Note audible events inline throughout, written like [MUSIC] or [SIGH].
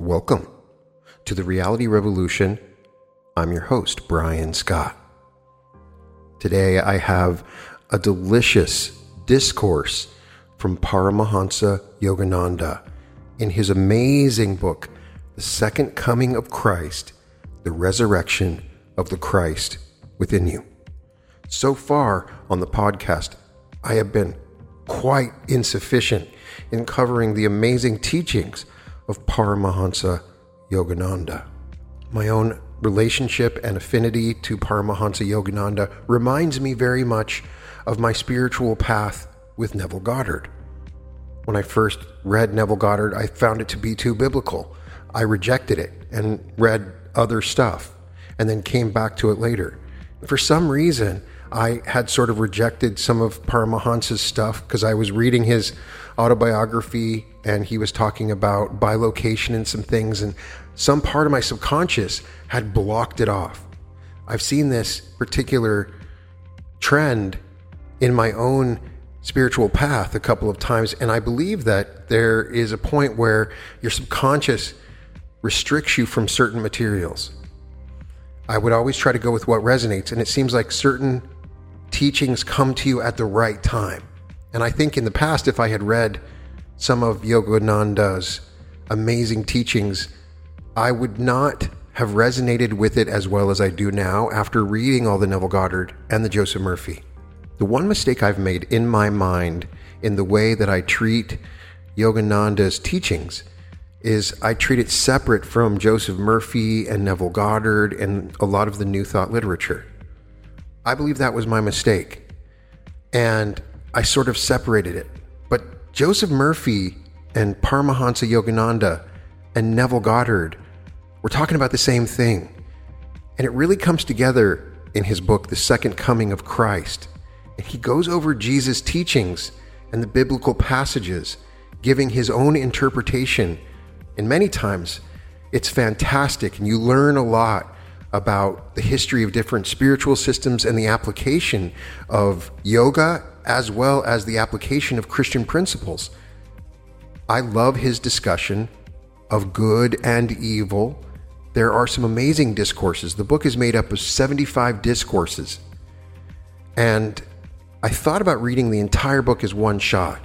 Welcome to the Reality Revolution. I'm your host, Brian Scott. Today I have a delicious discourse from Paramahansa Yogananda in his amazing book, The Second Coming of Christ, The Resurrection of the Christ Within You. So far on the podcast, I have been quite insufficient in covering the amazing teachings of Paramahansa Yogananda. My own relationship and affinity to Paramahansa Yogananda reminds me very much of my spiritual path with Neville Goddard. When I first read Neville Goddard, I found it to be too biblical. I rejected it and read other stuff and then came back to it later. For some reason, I had sort of rejected some of Paramahansa's stuff because I was reading his autobiography and he was talking about bilocation and some things, and some part of my subconscious had blocked it off. I've seen this particular trend in my own spiritual path a couple of times, and I believe that there is a point where your subconscious restricts you from certain materials. I would always try to go with what resonates, and it seems like certain teachings come to you at the right time. And I think in the past, if I had read some of Yogananda's amazing teachings, I would not have resonated with it as well as I do now after reading all the Neville Goddard and the Joseph Murphy. The one mistake I've made in my mind in the way that I treat Yogananda's teachings is I treat it separate from Joseph Murphy and Neville Goddard and a lot of the New Thought literature. I believe that was my mistake. And I sort of separated it. But Joseph Murphy and Paramahansa Yogananda and Neville Goddard were talking about the same thing. And it really comes together in his book, The Second Coming of Christ. And he goes over Jesus' teachings and the biblical passages, giving his own interpretation. And many times it's fantastic, and you learn a lot about the history of different spiritual systems and the application of yoga as well as the application of Christian principles. I love his discussion of good and evil. There are some amazing discourses. The book is made up of 75 discourses. And I thought about reading the entire book as one shot.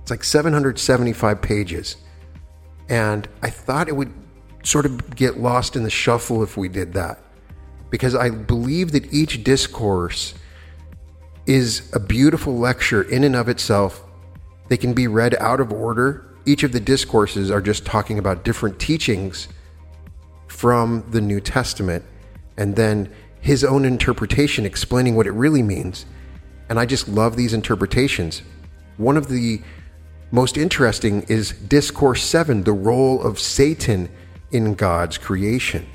It's like 775 pages. And I thought it would sort of get lost in the shuffle if we did that. Because I believe that each discourse is a beautiful lecture in and of itself. They can be read out of order. Each of the discourses are just talking about different teachings from the New Testament and then his own interpretation explaining what it really means. And I just love these interpretations. One of the most interesting is Discourse 7, the role of Satan in God's creation.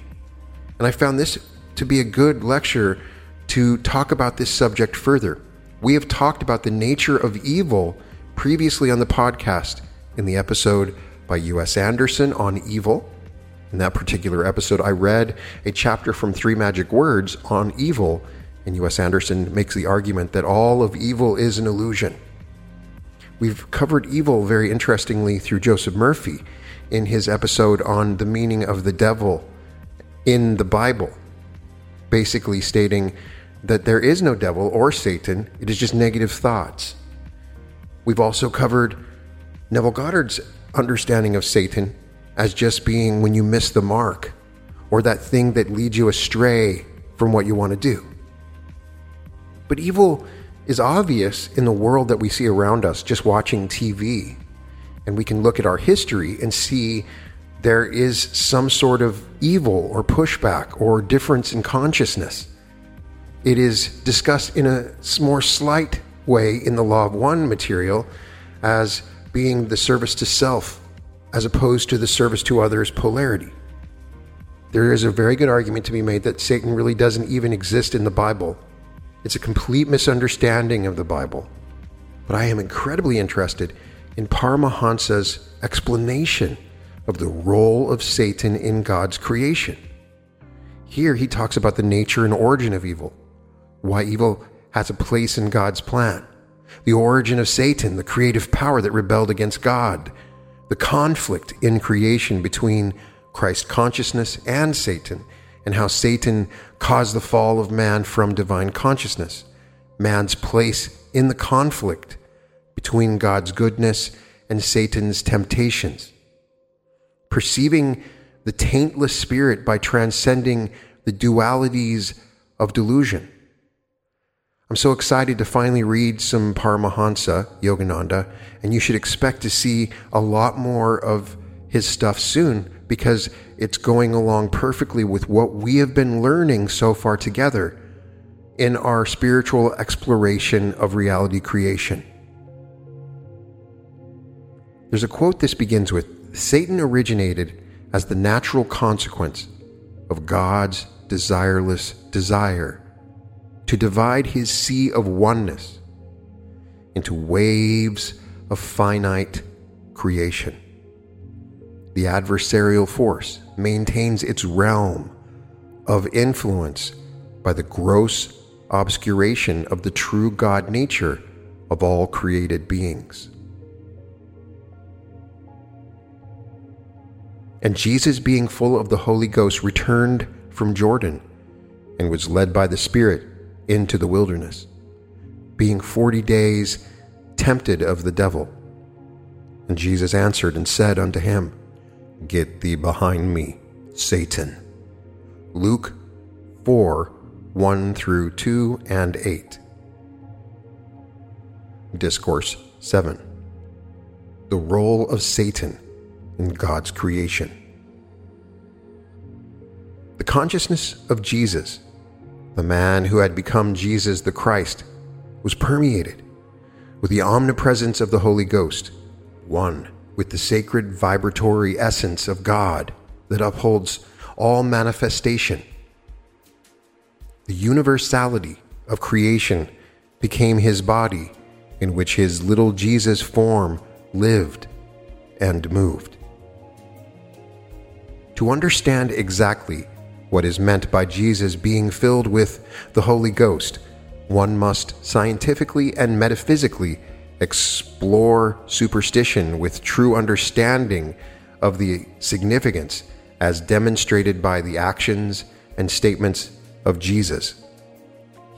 And I found this to be a good lecture to talk about this subject further. We have talked about the nature of evil previously on the podcast in the episode by U.S. Andersen on evil. In that particular episode, I read a chapter from Three Magic Words on evil, and U.S. Andersen makes the argument that all of evil is an illusion. We've covered evil very interestingly through Joseph Murphy in his episode on the meaning of the devil in the Bible basically stating that there is no devil or Satan, it is just negative thoughts. We've also covered Neville Goddard's understanding of Satan as just being when you miss the mark or that thing that leads you astray from what you want to do. But evil is obvious in the world that we see around us just watching TV. And we can look at our history and see there is some sort of evil or pushback or difference in consciousness. It is discussed in a more slight way in the Law of One material as being the service to self as opposed to the service to others polarity. There is a very good argument to be made that Satan really doesn't even exist in the Bible. It's a complete misunderstanding of the Bible. But I am incredibly interested in Paramahansa's explanation of the role of Satan in God's creation. Here he talks about the nature and origin of evil, why evil has a place in God's plan, the origin of Satan, the creative power that rebelled against God, the conflict in creation between Christ consciousness and Satan, and how Satan caused the fall of man from divine consciousness, man's place in the conflict between God's goodness and Satan's temptations. Perceiving the taintless spirit by transcending the dualities of delusion. I'm so excited to finally read some Paramahansa Yogananda, and you should expect to see a lot more of his stuff soon because it's going along perfectly with what we have been learning so far together in our spiritual exploration of reality creation. There's a quote this begins with Satan originated as the natural consequence of God's desireless desire to divide his sea of oneness into waves of finite creation. The adversarial force maintains its realm of influence by the gross obscuration of the true God nature of all created beings. And Jesus, being full of the Holy Ghost, returned from Jordan and was led by the Spirit into the wilderness, being forty days tempted of the devil. And Jesus answered and said unto him, Get thee behind me, Satan. Luke 4 1 through 2 and 8. Discourse 7 The Role of Satan in God's Creation. The consciousness of Jesus, the man who had become Jesus the Christ, was permeated with the omnipresence of the Holy Ghost, one with the sacred vibratory essence of God that upholds all manifestation. The universality of creation became his body, in which his little Jesus form lived and moved. To understand exactly what is meant by Jesus being filled with the Holy Ghost, one must scientifically and metaphysically explore superstition with true understanding of the significance as demonstrated by the actions and statements of Jesus.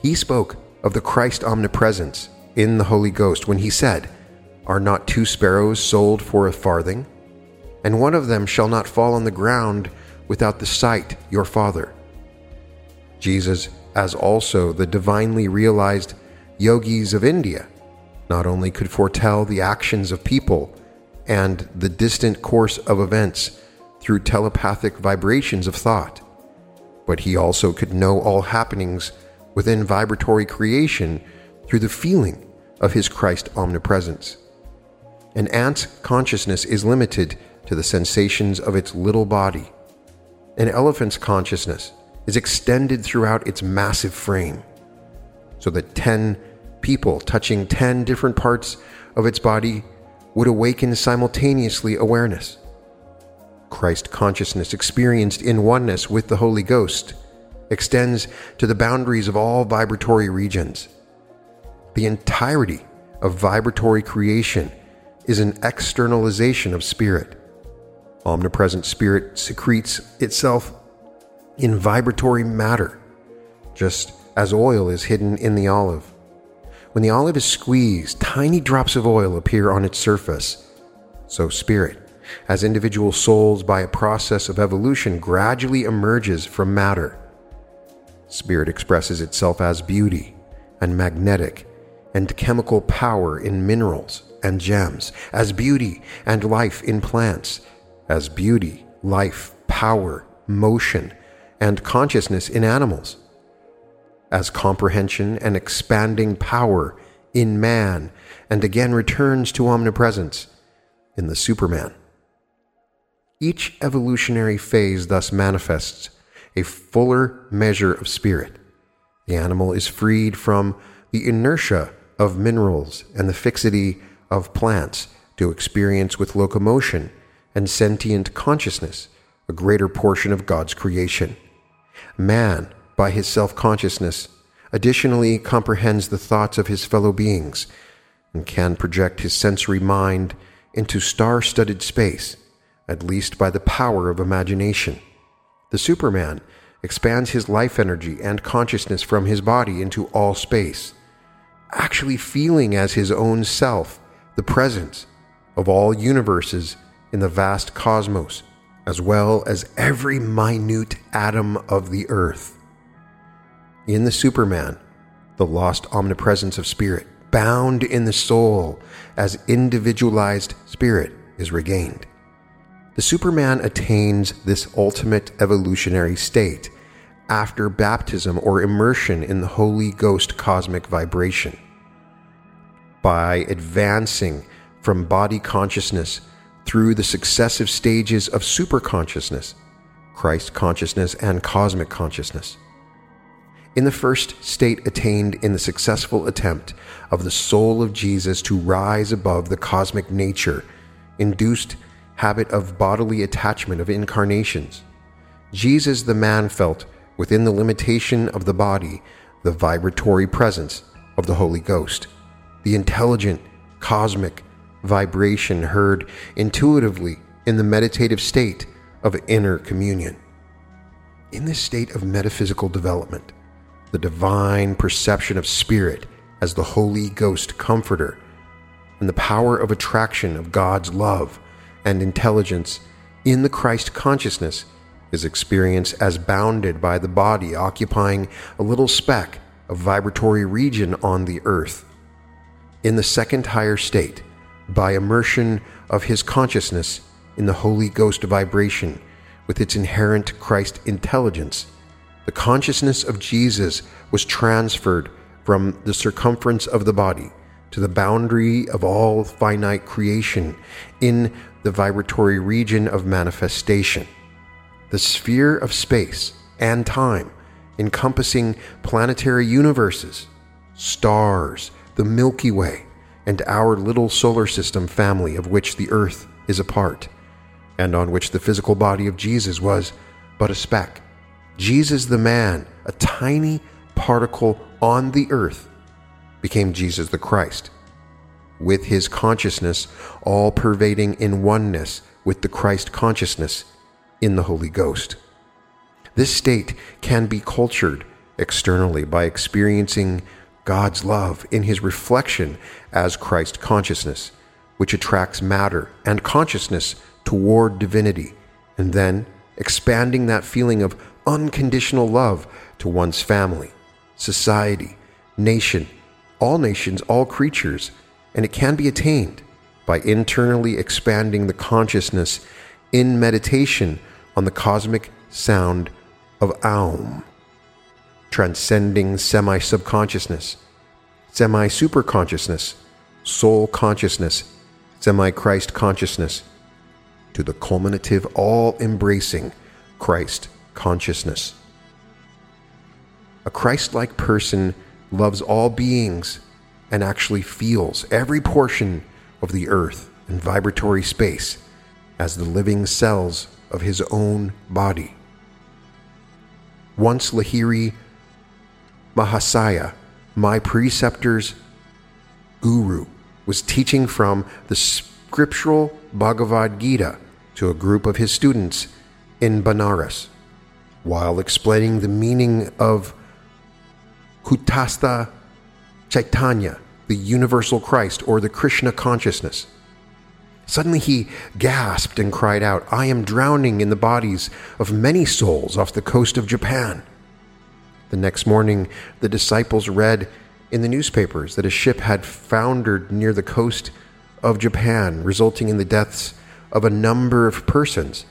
He spoke of the Christ omnipresence in the Holy Ghost when he said, Are not two sparrows sold for a farthing? And one of them shall not fall on the ground without the sight your Father. Jesus, as also the divinely realized yogis of India, not only could foretell the actions of people and the distant course of events through telepathic vibrations of thought, but he also could know all happenings within vibratory creation through the feeling of his Christ omnipresence. An ant's consciousness is limited to the sensations of its little body. An elephant's consciousness is extended throughout its massive frame, so that 10 people touching 10 different parts of its body would awaken simultaneously awareness. Christ consciousness experienced in oneness with the Holy Ghost extends to the boundaries of all vibratory regions. The entirety of vibratory creation is an externalization of spirit. Omnipresent spirit secretes itself in vibratory matter, just as oil is hidden in the olive. When the olive is squeezed, tiny drops of oil appear on its surface. So, spirit, as individual souls by a process of evolution, gradually emerges from matter. Spirit expresses itself as beauty and magnetic and chemical power in minerals and gems, as beauty and life in plants, as beauty, life, power, motion, and consciousness in animals as comprehension and expanding power in man, and again returns to omnipresence in the Superman. Each evolutionary phase thus manifests a fuller measure of spirit. The animal is freed from the inertia of minerals and the fixity of plants to experience with locomotion and sentient consciousness a greater portion of God's creation. Man by his self consciousness, additionally comprehends the thoughts of his fellow beings and can project his sensory mind into star studded space at least by the power of imagination. The Superman expands his life energy and consciousness from his body into all space, actually feeling as his own self the presence of all universes in the vast cosmos, as well as every minute atom of the earth. In the Superman, the lost omnipresence of spirit, bound in the soul as individualized spirit, is regained. The Superman attains this ultimate evolutionary state after baptism or immersion in the Holy Ghost cosmic vibration. By advancing from body consciousness through the successive stages of superconsciousness, Christ consciousness, and cosmic consciousness. In the first state attained in the successful attempt of the soul of Jesus to rise above the cosmic nature induced habit of bodily attachment of incarnations, Jesus the man felt within the limitation of the body the vibratory presence of the Holy Ghost, the intelligent, cosmic vibration heard intuitively in the meditative state of inner communion. In this state of metaphysical development, the divine perception of spirit as the Holy Ghost comforter, and the power of attraction of God's love and intelligence in the Christ consciousness is experienced as bounded by the body occupying a little speck of vibratory region on the earth. In the second higher state, by immersion of his consciousness in the Holy Ghost vibration with its inherent Christ intelligence, the consciousness of Jesus was transferred from the circumference of the body to the boundary of all finite creation in the vibratory region of manifestation. The sphere of space and time encompassing planetary universes, stars, the Milky Way, and our little solar system family of which the Earth is a part, and on which the physical body of Jesus was but a speck. Jesus the man, a tiny particle on the earth, became Jesus the Christ, with his consciousness all pervading in oneness with the Christ consciousness in the Holy Ghost. This state can be cultured externally by experiencing God's love in his reflection as Christ consciousness, which attracts matter and consciousness toward divinity, and then expanding that feeling of unconditional love to one's family, society, nation, all nations, all creatures, and it can be attained by internally expanding the consciousness in meditation on the cosmic sound of Aum transcending semi subconsciousness, semi superconsciousness, soul consciousness, semi Christ consciousness, to the culminative, all embracing Christ consciousness. A Christ like person loves all beings and actually feels every portion of the earth and vibratory space as the living cells of his own body. Once Lahiri Mahasaya, my preceptor's guru, was teaching from the scriptural Bhagavad Gita to a group of his students in Banaras, while explaining the meaning of Kutastha Chaitanya, the universal Christ or the Krishna consciousness. Suddenly he gasped and cried out, I am drowning in the bodies of many souls off the coast of Japan. The next morning, the disciples read in the newspapers that a ship had foundered near the coast of Japan, resulting in the deaths of a number of persons.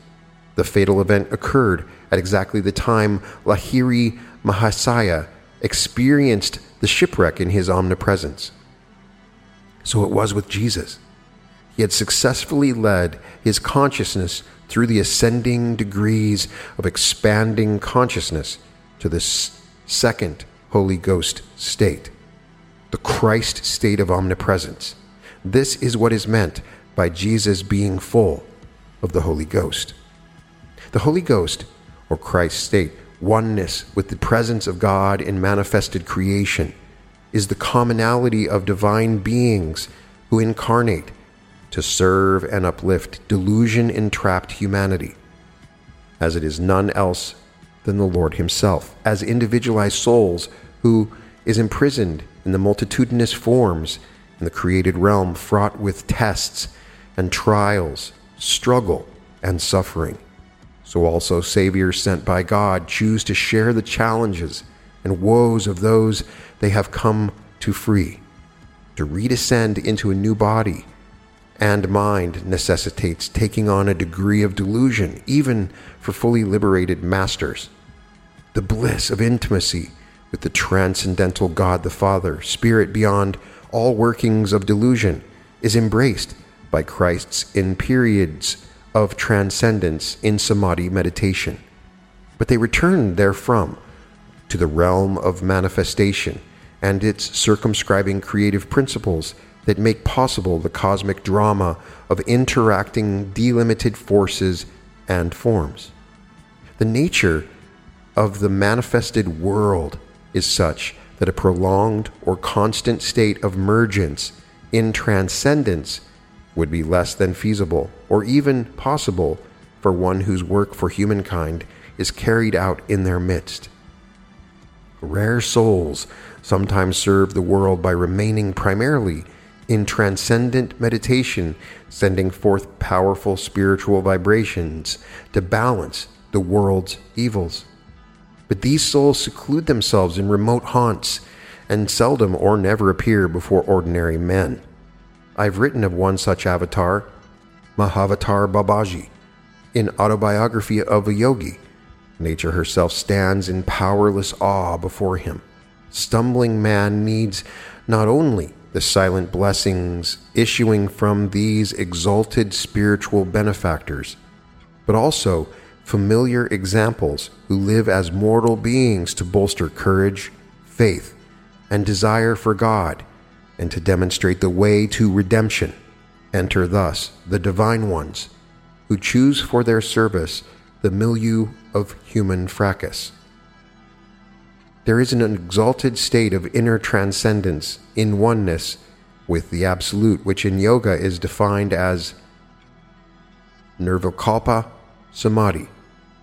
The fatal event occurred at exactly the time Lahiri Mahasaya experienced the shipwreck in his omnipresence. So it was with Jesus. He had successfully led his consciousness through the ascending degrees of expanding consciousness to this second Holy Ghost state, the Christ state of omnipresence. This is what is meant by Jesus being full of the Holy Ghost. The Holy Ghost, or Christ state, oneness with the presence of God in manifested creation, is the commonality of divine beings who incarnate to serve and uplift delusion entrapped humanity, as it is none else than the Lord Himself, as individualized souls who is imprisoned in the multitudinous forms in the created realm fraught with tests and trials, struggle and suffering. So also Saviors sent by God choose to share the challenges and woes of those they have come to free. To redescend into a new body and mind necessitates taking on a degree of delusion, even for fully liberated masters. The bliss of intimacy with the transcendental God the Father, Spirit beyond all workings of delusion, is embraced by Christ's in periods of transcendence in samadhi meditation. But they return therefrom to the realm of manifestation and its circumscribing creative principles that make possible the cosmic drama of interacting delimited forces and forms. The nature of the manifested world is such that a prolonged or constant state of mergence in transcendence would be less than feasible or even possible for one whose work for humankind is carried out in their midst. Rare souls sometimes serve the world by remaining primarily in transcendent meditation, sending forth powerful spiritual vibrations to balance the world's evils. But these souls seclude themselves in remote haunts and seldom or never appear before ordinary men. I've written of one such avatar, Mahavatar Babaji, in Autobiography of a Yogi. Nature herself stands in powerless awe before him. Stumbling man needs not only the silent blessings issuing from these exalted spiritual benefactors, but also familiar examples who live as mortal beings to bolster courage, faith, and desire for God, and to demonstrate the way to redemption. Enter thus the divine ones, who choose for their service the milieu of human fracas there is an exalted state of inner transcendence in oneness with the Absolute, which in yoga is defined as Nirvikalpa Samadhi.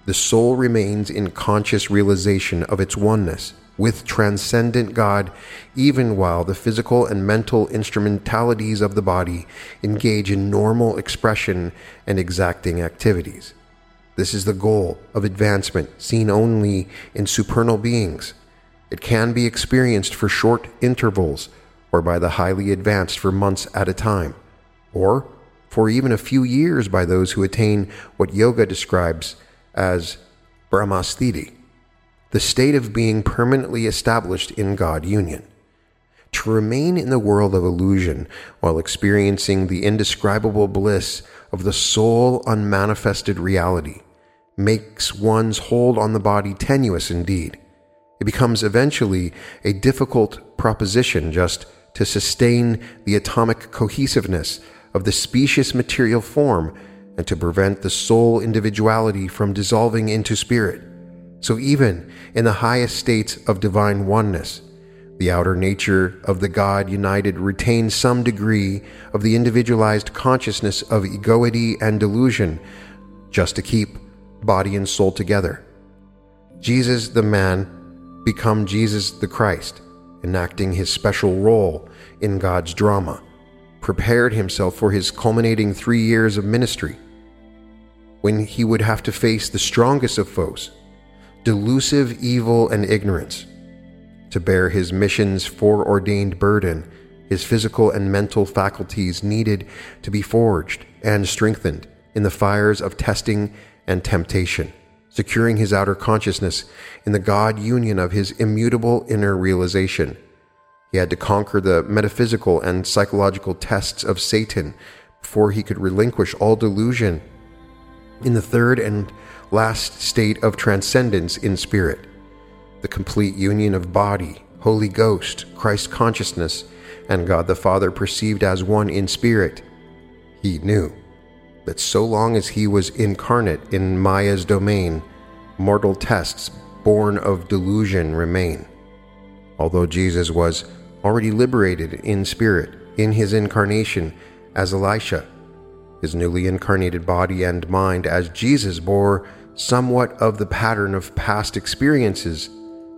The soul remains in conscious realization of its oneness with transcendent God, even while the physical and mental instrumentalities of the body engage in normal expression and exacting activities. This is the goal of advancement seen only in supernal beings it can be experienced for short intervals or by the highly advanced for months at a time, or for even a few years by those who attain what yoga describes as Brahmasthiti, the state of being permanently established in God union. To remain in the world of illusion while experiencing the indescribable bliss of the sole unmanifested reality makes one's hold on the body tenuous indeed. It becomes eventually a difficult proposition just to sustain the atomic cohesiveness of the specious material form and to prevent the soul individuality from dissolving into spirit. So, even in the highest states of divine oneness, the outer nature of the God united retains some degree of the individualized consciousness of egoity and delusion just to keep body and soul together. Jesus, the man, become Jesus the Christ, enacting his special role in God's drama, prepared himself for his culminating three years of ministry, when he would have to face the strongest of foes delusive evil and ignorance. To bear his mission's foreordained burden, his physical and mental faculties needed to be forged and strengthened in the fires of testing and temptation securing his outer consciousness in the God union of his immutable inner realization. He had to conquer the metaphysical and psychological tests of Satan before he could relinquish all delusion in the third and last state of transcendence in spirit, the complete union of body, Holy Ghost, Christ consciousness, and God the Father perceived as one in spirit. He knew that so long as he was incarnate in Maya's domain, mortal tests born of delusion remain. Although Jesus was already liberated in spirit in his incarnation as Elisha his newly incarnated body and mind as Jesus bore somewhat of the pattern of past experiences,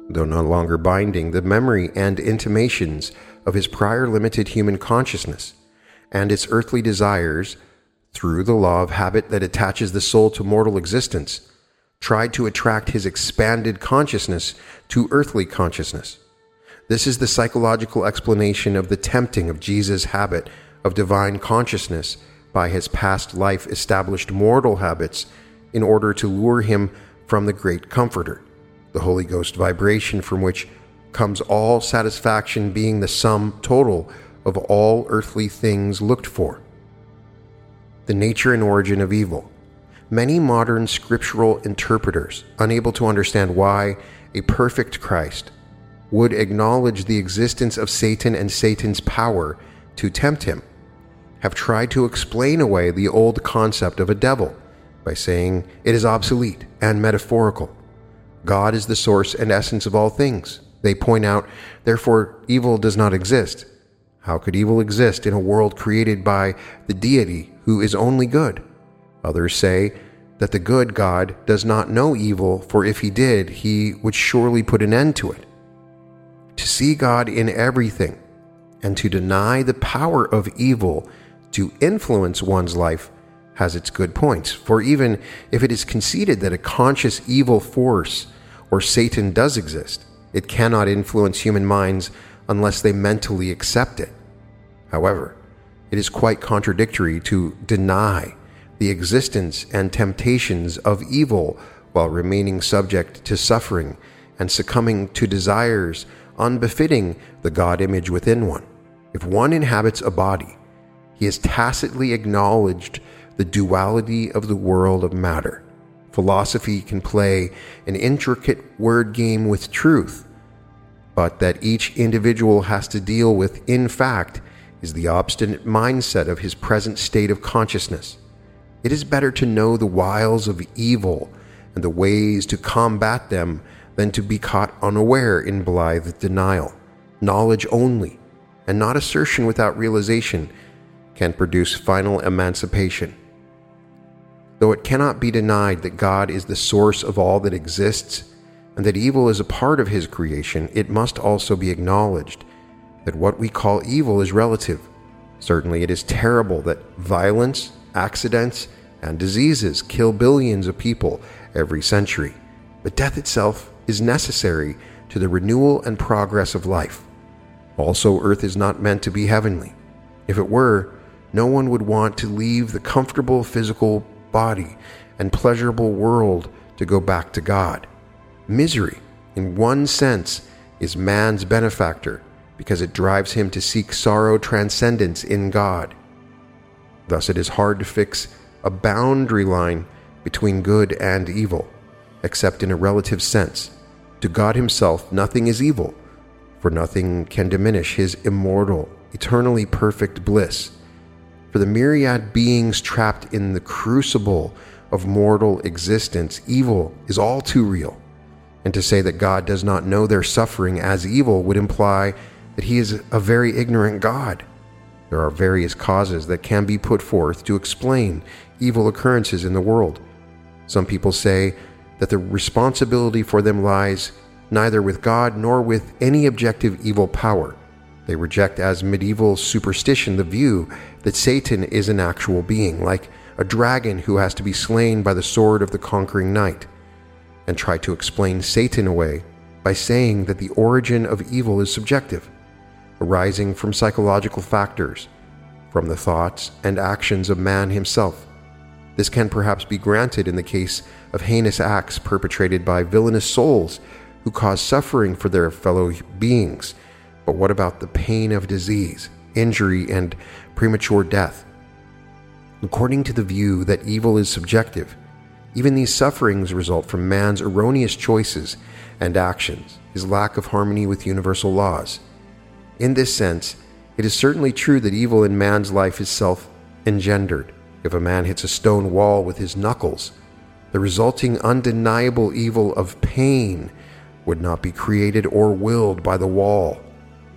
though no longer binding the memory and intimations of his prior limited human consciousness and its earthly desires through the law of habit that attaches the soul to mortal existence, tried to attract his expanded consciousness to earthly consciousness. This is the psychological explanation of the tempting of Jesus' habit of divine consciousness by his past life established mortal habits in order to lure him from the great Comforter, the Holy Ghost vibration from which comes all satisfaction being the sum total of all earthly things looked for. The nature and origin of evil. Many modern scriptural interpreters, unable to understand why a perfect Christ would acknowledge the existence of Satan and Satan's power to tempt him, have tried to explain away the old concept of a devil by saying it is obsolete and metaphorical. God is the source and essence of all things. They point out, therefore, evil does not exist. How could evil exist in a world created by the deity who is only good? Others say that the good God does not know evil, for if he did, he would surely put an end to it. See God in everything and to deny the power of evil to influence one's life has its good points. For even if it is conceded that a conscious evil force or Satan does exist, it cannot influence human minds unless they mentally accept it. However, it is quite contradictory to deny the existence and temptations of evil while remaining subject to suffering and succumbing to desires unbefitting the God image within one. If one inhabits a body, he has tacitly acknowledged the duality of the world of matter. Philosophy can play an intricate word game with truth, but that each individual has to deal with, in fact, is the obstinate mindset of his present state of consciousness. It is better to know the wiles of evil and the ways to combat them than to be caught unaware in blithe denial. Knowledge only, and not assertion without realization, can produce final emancipation. Though it cannot be denied that God is the source of all that exists and that evil is a part of his creation, it must also be acknowledged that what we call evil is relative. Certainly, it is terrible that violence, accidents, and diseases kill billions of people every century. But death itself is necessary to the renewal and progress of life. Also, earth is not meant to be heavenly. If it were, no one would want to leave the comfortable physical body and pleasurable world to go back to God. Misery, in one sense, is man's benefactor because it drives him to seek sorrow transcendence in God. Thus, it is hard to fix a boundary line between good and evil, except in a relative sense. To God Himself, nothing is evil, for nothing can diminish His immortal, eternally perfect bliss. For the myriad beings trapped in the crucible of mortal existence, evil is all too real. And to say that God does not know their suffering as evil would imply that he is a very ignorant God. There are various causes that can be put forth to explain evil occurrences in the world. Some people say that the responsibility for them lies neither with God nor with any objective evil power. They reject as medieval superstition the view that Satan is an actual being, like a dragon who has to be slain by the sword of the conquering knight, and try to explain Satan away by saying that the origin of evil is subjective arising from psychological factors, from the thoughts and actions of man himself. This can perhaps be granted in the case of heinous acts perpetrated by villainous souls who cause suffering for their fellow beings. But what about the pain of disease, injury, and premature death? According to the view that evil is subjective, even these sufferings result from man's erroneous choices and actions, his lack of harmony with universal laws. In this sense, it is certainly true that evil in man's life is self engendered. If a man hits a stone wall with his knuckles, the resulting undeniable evil of pain would not be created or willed by the wall,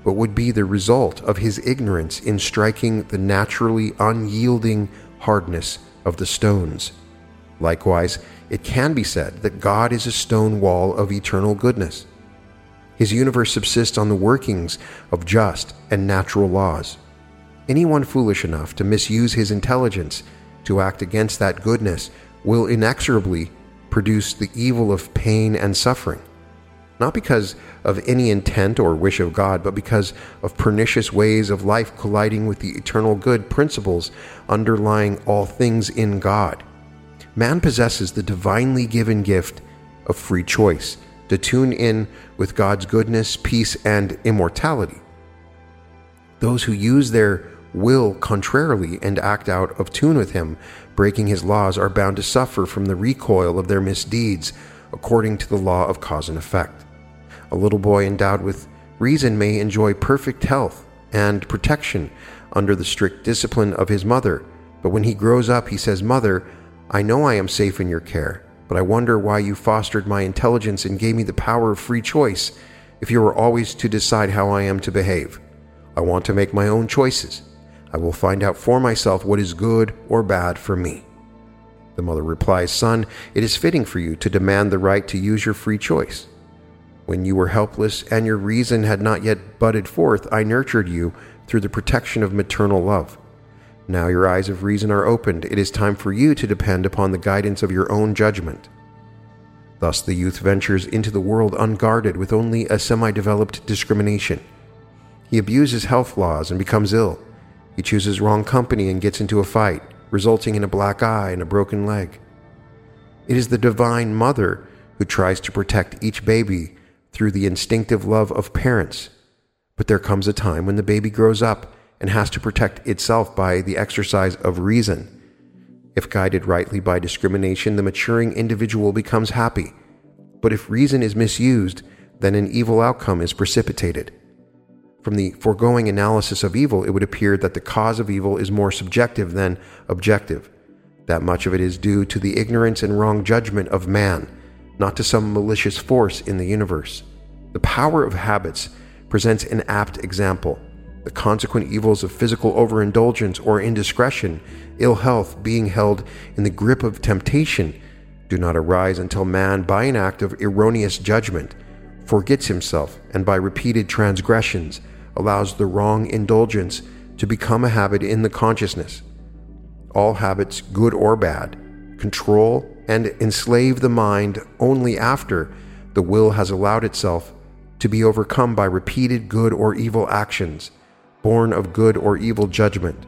but would be the result of his ignorance in striking the naturally unyielding hardness of the stones. Likewise, it can be said that God is a stone wall of eternal goodness. His universe subsists on the workings of just and natural laws. Anyone foolish enough to misuse his intelligence to act against that goodness will inexorably produce the evil of pain and suffering. Not because of any intent or wish of God, but because of pernicious ways of life colliding with the eternal good principles underlying all things in God. Man possesses the divinely given gift of free choice to tune in with God's goodness, peace, and immortality. Those who use their will contrarily and act out of tune with Him, breaking His laws, are bound to suffer from the recoil of their misdeeds according to the law of cause and effect. A little boy endowed with reason may enjoy perfect health and protection under the strict discipline of his mother, but when he grows up, he says, Mother, I know I am safe in your care, but I wonder why you fostered my intelligence and gave me the power of free choice if you were always to decide how I am to behave. I want to make my own choices. I will find out for myself what is good or bad for me. The mother replies, Son, it is fitting for you to demand the right to use your free choice. When you were helpless and your reason had not yet budded forth, I nurtured you through the protection of maternal love. Now your eyes of reason are opened. It is time for you to depend upon the guidance of your own judgment. Thus, the youth ventures into the world unguarded with only a semi developed discrimination. He abuses health laws and becomes ill. He chooses wrong company and gets into a fight, resulting in a black eye and a broken leg. It is the Divine Mother who tries to protect each baby through the instinctive love of parents. But there comes a time when the baby grows up and has to protect itself by the exercise of reason. If guided rightly by discrimination, the maturing individual becomes happy. But if reason is misused, then an evil outcome is precipitated. From the foregoing analysis of evil, it would appear that the cause of evil is more subjective than objective, that much of it is due to the ignorance and wrong judgment of man, not to some malicious force in the universe. The power of habits presents an apt example. The consequent evils of physical overindulgence or indiscretion, ill health, being held in the grip of temptation, do not arise until man, by an act of erroneous judgment, forgets himself and by repeated transgressions allows the wrong indulgence to become a habit in the consciousness. All habits, good or bad, control and enslave the mind only after the will has allowed itself to be overcome by repeated good or evil actions born of good or evil judgment.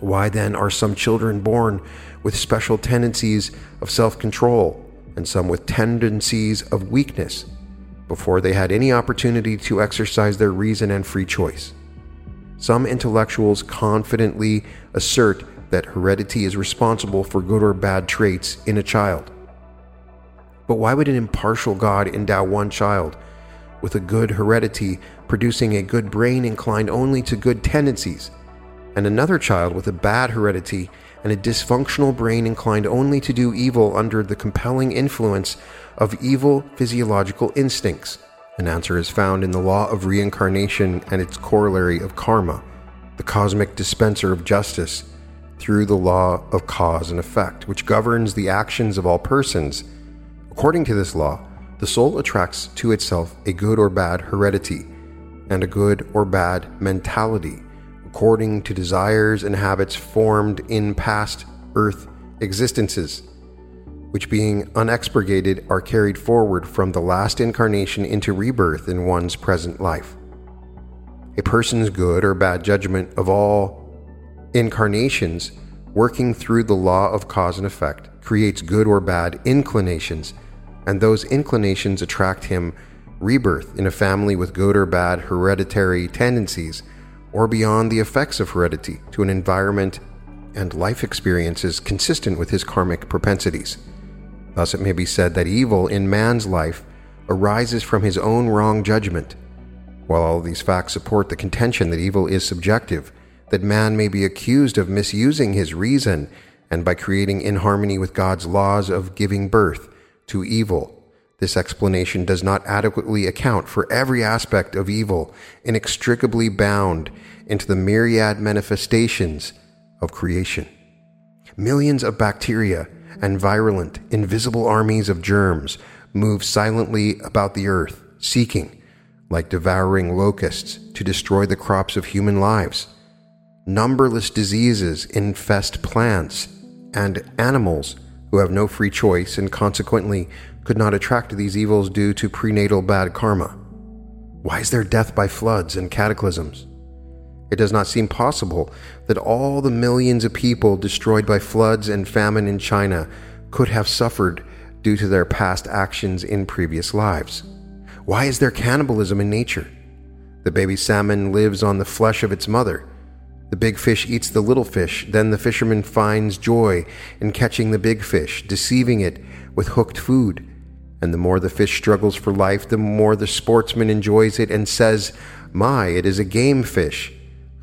Why then are some children born with special tendencies of self control and some with tendencies of weakness before they had any opportunity to exercise their reason and free choice? Some intellectuals confidently assert that heredity is responsible for good or bad traits in a child. But why would an impartial God endow one child with a good heredity producing a good brain inclined only to good tendencies, and another child with a bad heredity and a dysfunctional brain inclined only to do evil under the compelling influence of evil physiological instincts? An answer is found in the law of reincarnation and its corollary of karma, the cosmic dispenser of justice, through the law of cause and effect, which governs the actions of all persons. According to this law, the soul attracts to itself a good or bad heredity and a good or bad mentality according to desires and habits formed in past earth existences, which being unexpurgated are carried forward from the last incarnation into rebirth in one's present life. A person's good or bad judgment of all incarnations, working through the law of cause and effect, creates good or bad inclinations, and those inclinations attract him rebirth in a family with good or bad hereditary tendencies, or beyond the effects of heredity to an environment and life experiences consistent with his karmic propensities. Thus, it may be said that evil in man's life arises from his own wrong judgment. While all these facts support the contention that evil is subjective, that man may be accused of misusing his reason and by creating inharmony with God's laws of giving birth to evil this explanation does not adequately account for every aspect of evil inextricably bound into the myriad manifestations of creation. Millions of bacteria and virulent, invisible armies of germs move silently about the earth, seeking, like devouring locusts, to destroy the crops of human lives. Numberless diseases infest plants and animals who have no free choice and consequently could not attract these evils due to prenatal bad karma. Why is there death by floods and cataclysms? It does not seem possible that all the millions of people destroyed by floods and famine in China could have suffered due to their past actions in previous lives. Why is there cannibalism in nature? The baby salmon lives on the flesh of its mother. The big fish eats the little fish, then the fisherman finds joy in catching the big fish, deceiving it with hooked food. And the more the fish struggles for life, the more the sportsman enjoys it and says, My, it is a game fish.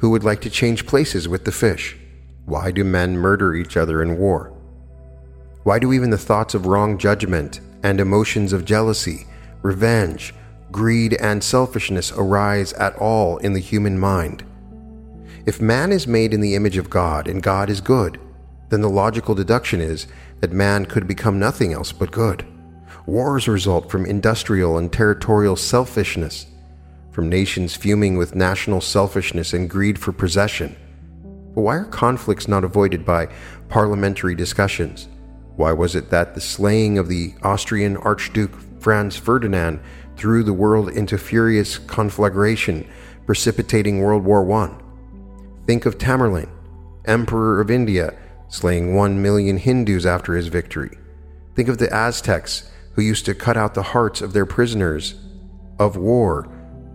Who would like to change places with the fish? Why do men murder each other in war? Why do even the thoughts of wrong judgment and emotions of jealousy, revenge, greed, and selfishness arise at all in the human mind? If man is made in the image of God and God is good, then the logical deduction is that man could become nothing else but good. Wars result from industrial and territorial selfishness from nations fuming with national selfishness and greed for possession. But why are conflicts not avoided by parliamentary discussions? Why was it that the slaying of the Austrian Archduke Franz Ferdinand threw the world into furious conflagration, precipitating World War I? Think of Tamerlane, Emperor of India, slaying one million Hindus after his victory. Think of the Aztecs, who used to cut out the hearts of their prisoners of war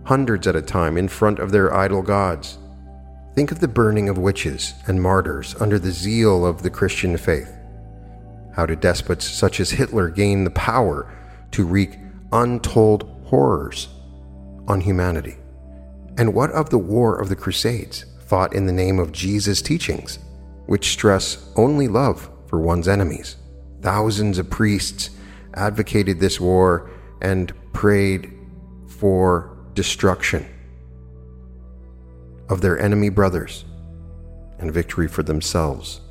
hundreds at a time in front of their idol gods. Think of the burning of witches and martyrs under the zeal of the Christian faith. How did despots such as Hitler gain the power to wreak untold horrors on humanity? And what of the War of the Crusades, fought in the name of Jesus' teachings, which stress only love for one's enemies? Thousands of priests advocated this war and prayed for destruction of their enemy brothers and victory for themselves.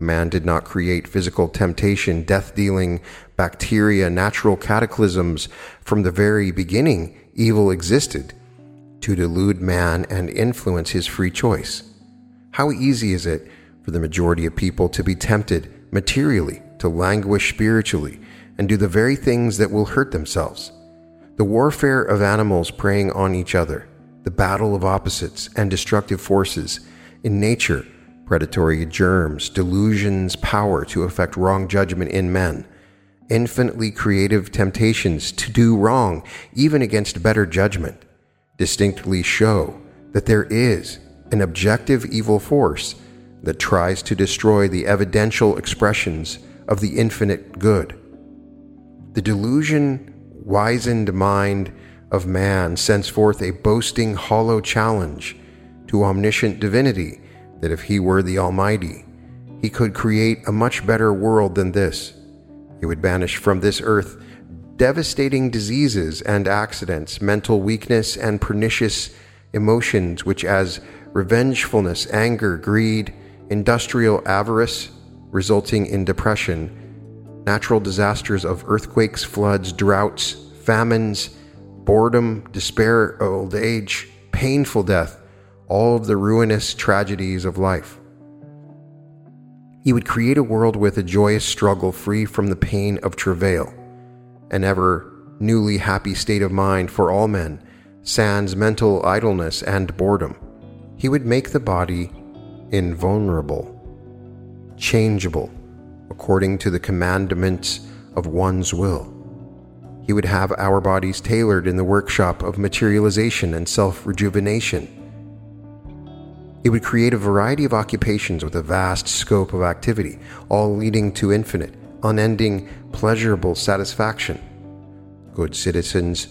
Man did not create physical temptation, death dealing bacteria, natural cataclysms. From the very beginning, evil existed to delude man and influence his free choice. How easy is it for the majority of people to be tempted materially, to languish spiritually, and do the very things that will hurt themselves? The warfare of animals preying on each other, the battle of opposites and destructive forces in nature, predatory germs, delusions, power to effect wrong judgment in men, infinitely creative temptations to do wrong, even against better judgment, distinctly show that there is an objective evil force that tries to destroy the evidential expressions of the infinite good. The delusion wizened mind of man sends forth a boasting, hollow challenge to omniscient divinity that if he were the Almighty, he could create a much better world than this. He would banish from this earth devastating diseases and accidents, mental weakness, and pernicious emotions, which, as revengefulness, anger, greed, industrial avarice, resulting in depression, natural disasters of earthquakes, floods, droughts, famines, boredom, despair, old age, painful death, all of the ruinous tragedies of life. He would create a world with a joyous struggle free from the pain of travail, an ever newly happy state of mind for all men, sans mental idleness and boredom. He would make the body invulnerable, changeable, according to the commandments of one's will. He would have our bodies tailored in the workshop of materialization and self rejuvenation. He would create a variety of occupations with a vast scope of activity, all leading to infinite, unending, pleasurable satisfaction. Good citizens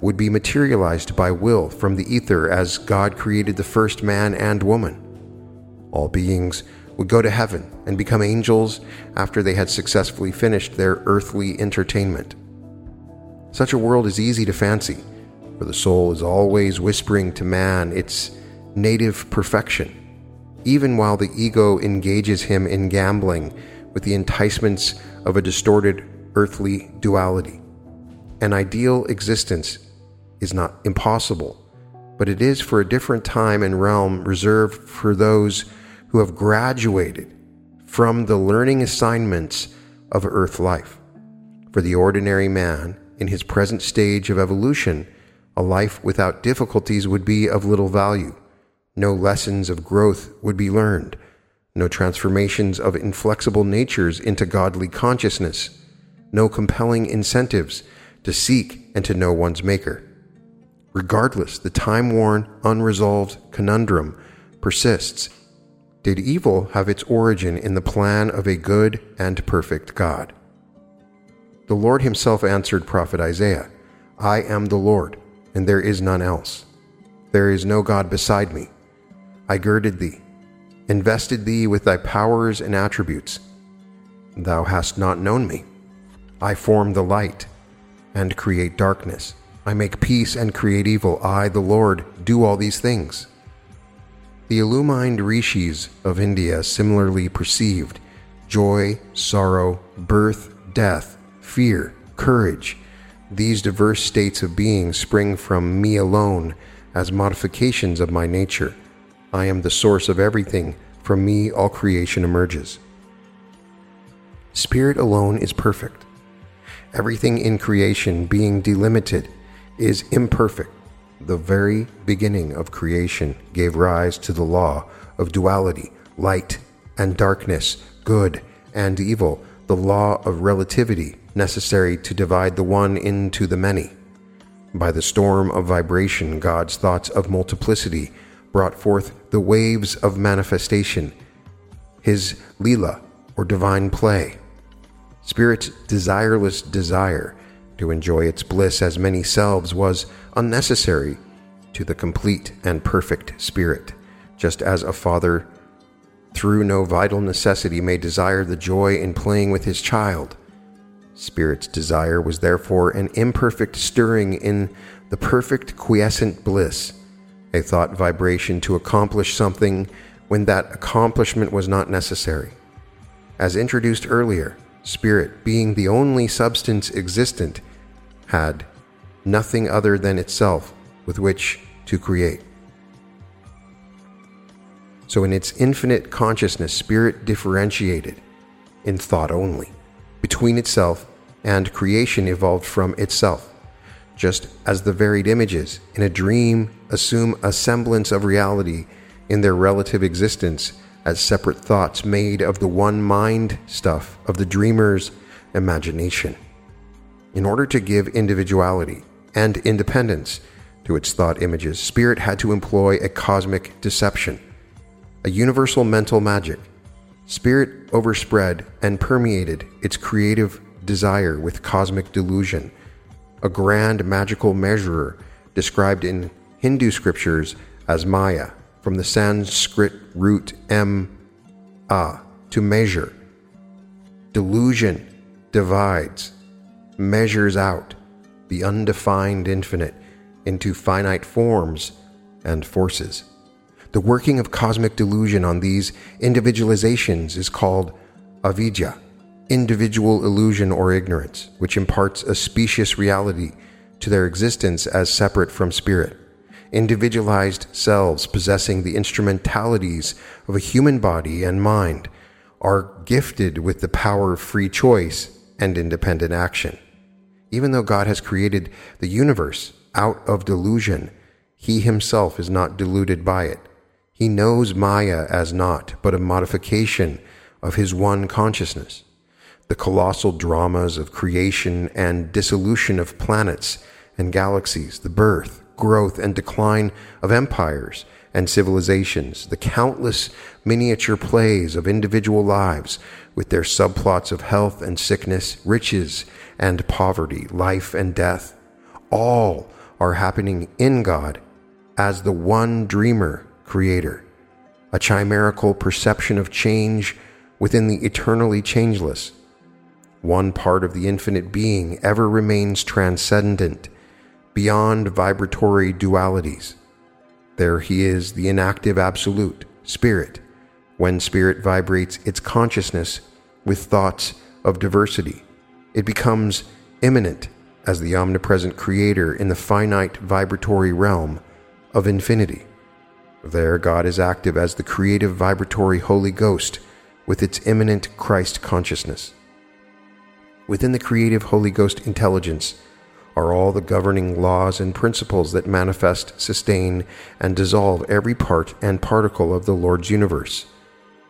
would be materialized by will from the ether as God created the first man and woman. All beings would go to heaven and become angels after they had successfully finished their earthly entertainment. Such a world is easy to fancy, for the soul is always whispering to man its native perfection. even while the ego engages him in gambling with the enticements of a distorted earthly duality. An ideal existence is not impossible, but it is for a different time and realm reserved for those who have graduated from the learning assignments of earth life. For the ordinary man, in his present stage of evolution, a life without difficulties would be of little value. No lessons of growth would be learned, no transformations of inflexible natures into godly consciousness, no compelling incentives to seek and to know one's Maker. Regardless, the time worn, unresolved conundrum persists. Did evil have its origin in the plan of a good and perfect God? The Lord Himself answered Prophet Isaiah I am the Lord, and there is none else. There is no God beside me. I girded thee, invested thee with thy powers and attributes. Thou hast not known me. I form the light and create darkness. I make peace and create evil. I, the Lord, do all these things. The illumined rishis of India similarly perceived joy, sorrow, birth, death, fear, courage. These diverse states of being spring from me alone as modifications of my nature. I am the source of everything. From me, all creation emerges. Spirit alone is perfect. Everything in creation, being delimited, is imperfect. The very beginning of creation gave rise to the law of duality, light and darkness, good and evil, the law of relativity necessary to divide the one into the many. By the storm of vibration, God's thoughts of multiplicity brought forth the waves of manifestation, his Leela, or divine play, Spirit's desireless desire to enjoy its bliss as many selves was unnecessary to the complete and perfect Spirit, just as a father, through no vital necessity, may desire the joy in playing with his child. Spirit's desire was therefore an imperfect stirring in the perfect quiescent bliss, a thought vibration to accomplish something when that accomplishment was not necessary. As introduced earlier, Spirit, being the only substance existent, had nothing other than itself with which to create. So, in its infinite consciousness, Spirit differentiated in thought only between itself and creation evolved from itself, just as the varied images in a dream assume a semblance of reality in their relative existence as separate thoughts made of the one mind stuff of the dreamer's imagination. In order to give individuality and independence to its thought images, Spirit had to employ a cosmic deception, a universal mental magic. Spirit overspread and permeated its creative desire with cosmic delusion, a grand magical measurer described in Hindu scriptures as Maya from the Sanskrit root m a to measure. Delusion divides, measures out the undefined infinite into finite forms and forces. The working of cosmic delusion on these individualizations is called avidya, individual illusion or ignorance, which imparts a specious reality to their existence as separate from spirit individualized selves possessing the instrumentalities of a human body and mind are gifted with the power of free choice and independent action. Even though God has created the universe out of delusion, he himself is not deluded by it. He knows Maya as not, but a modification of his one consciousness. The colossal dramas of creation and dissolution of planets and galaxies, the birth, growth and decline of empires and civilizations, the countless miniature plays of individual lives with their subplots of health and sickness, riches and poverty, life and death, all are happening in God as the one dreamer creator, a chimerical perception of change within the eternally changeless. One part of the infinite being ever remains transcendent beyond vibratory dualities. There he is, the inactive absolute, spirit, When spirit vibrates its consciousness with thoughts of diversity, it becomes immanent as the omnipresent creator in the finite vibratory realm of infinity. There, God is active as the creative vibratory Holy Ghost with its immanent Christ consciousness. Within the creative Holy Ghost intelligence are all the governing laws and principles that manifest, sustain, and dissolve every part and particle of the Lord's universe.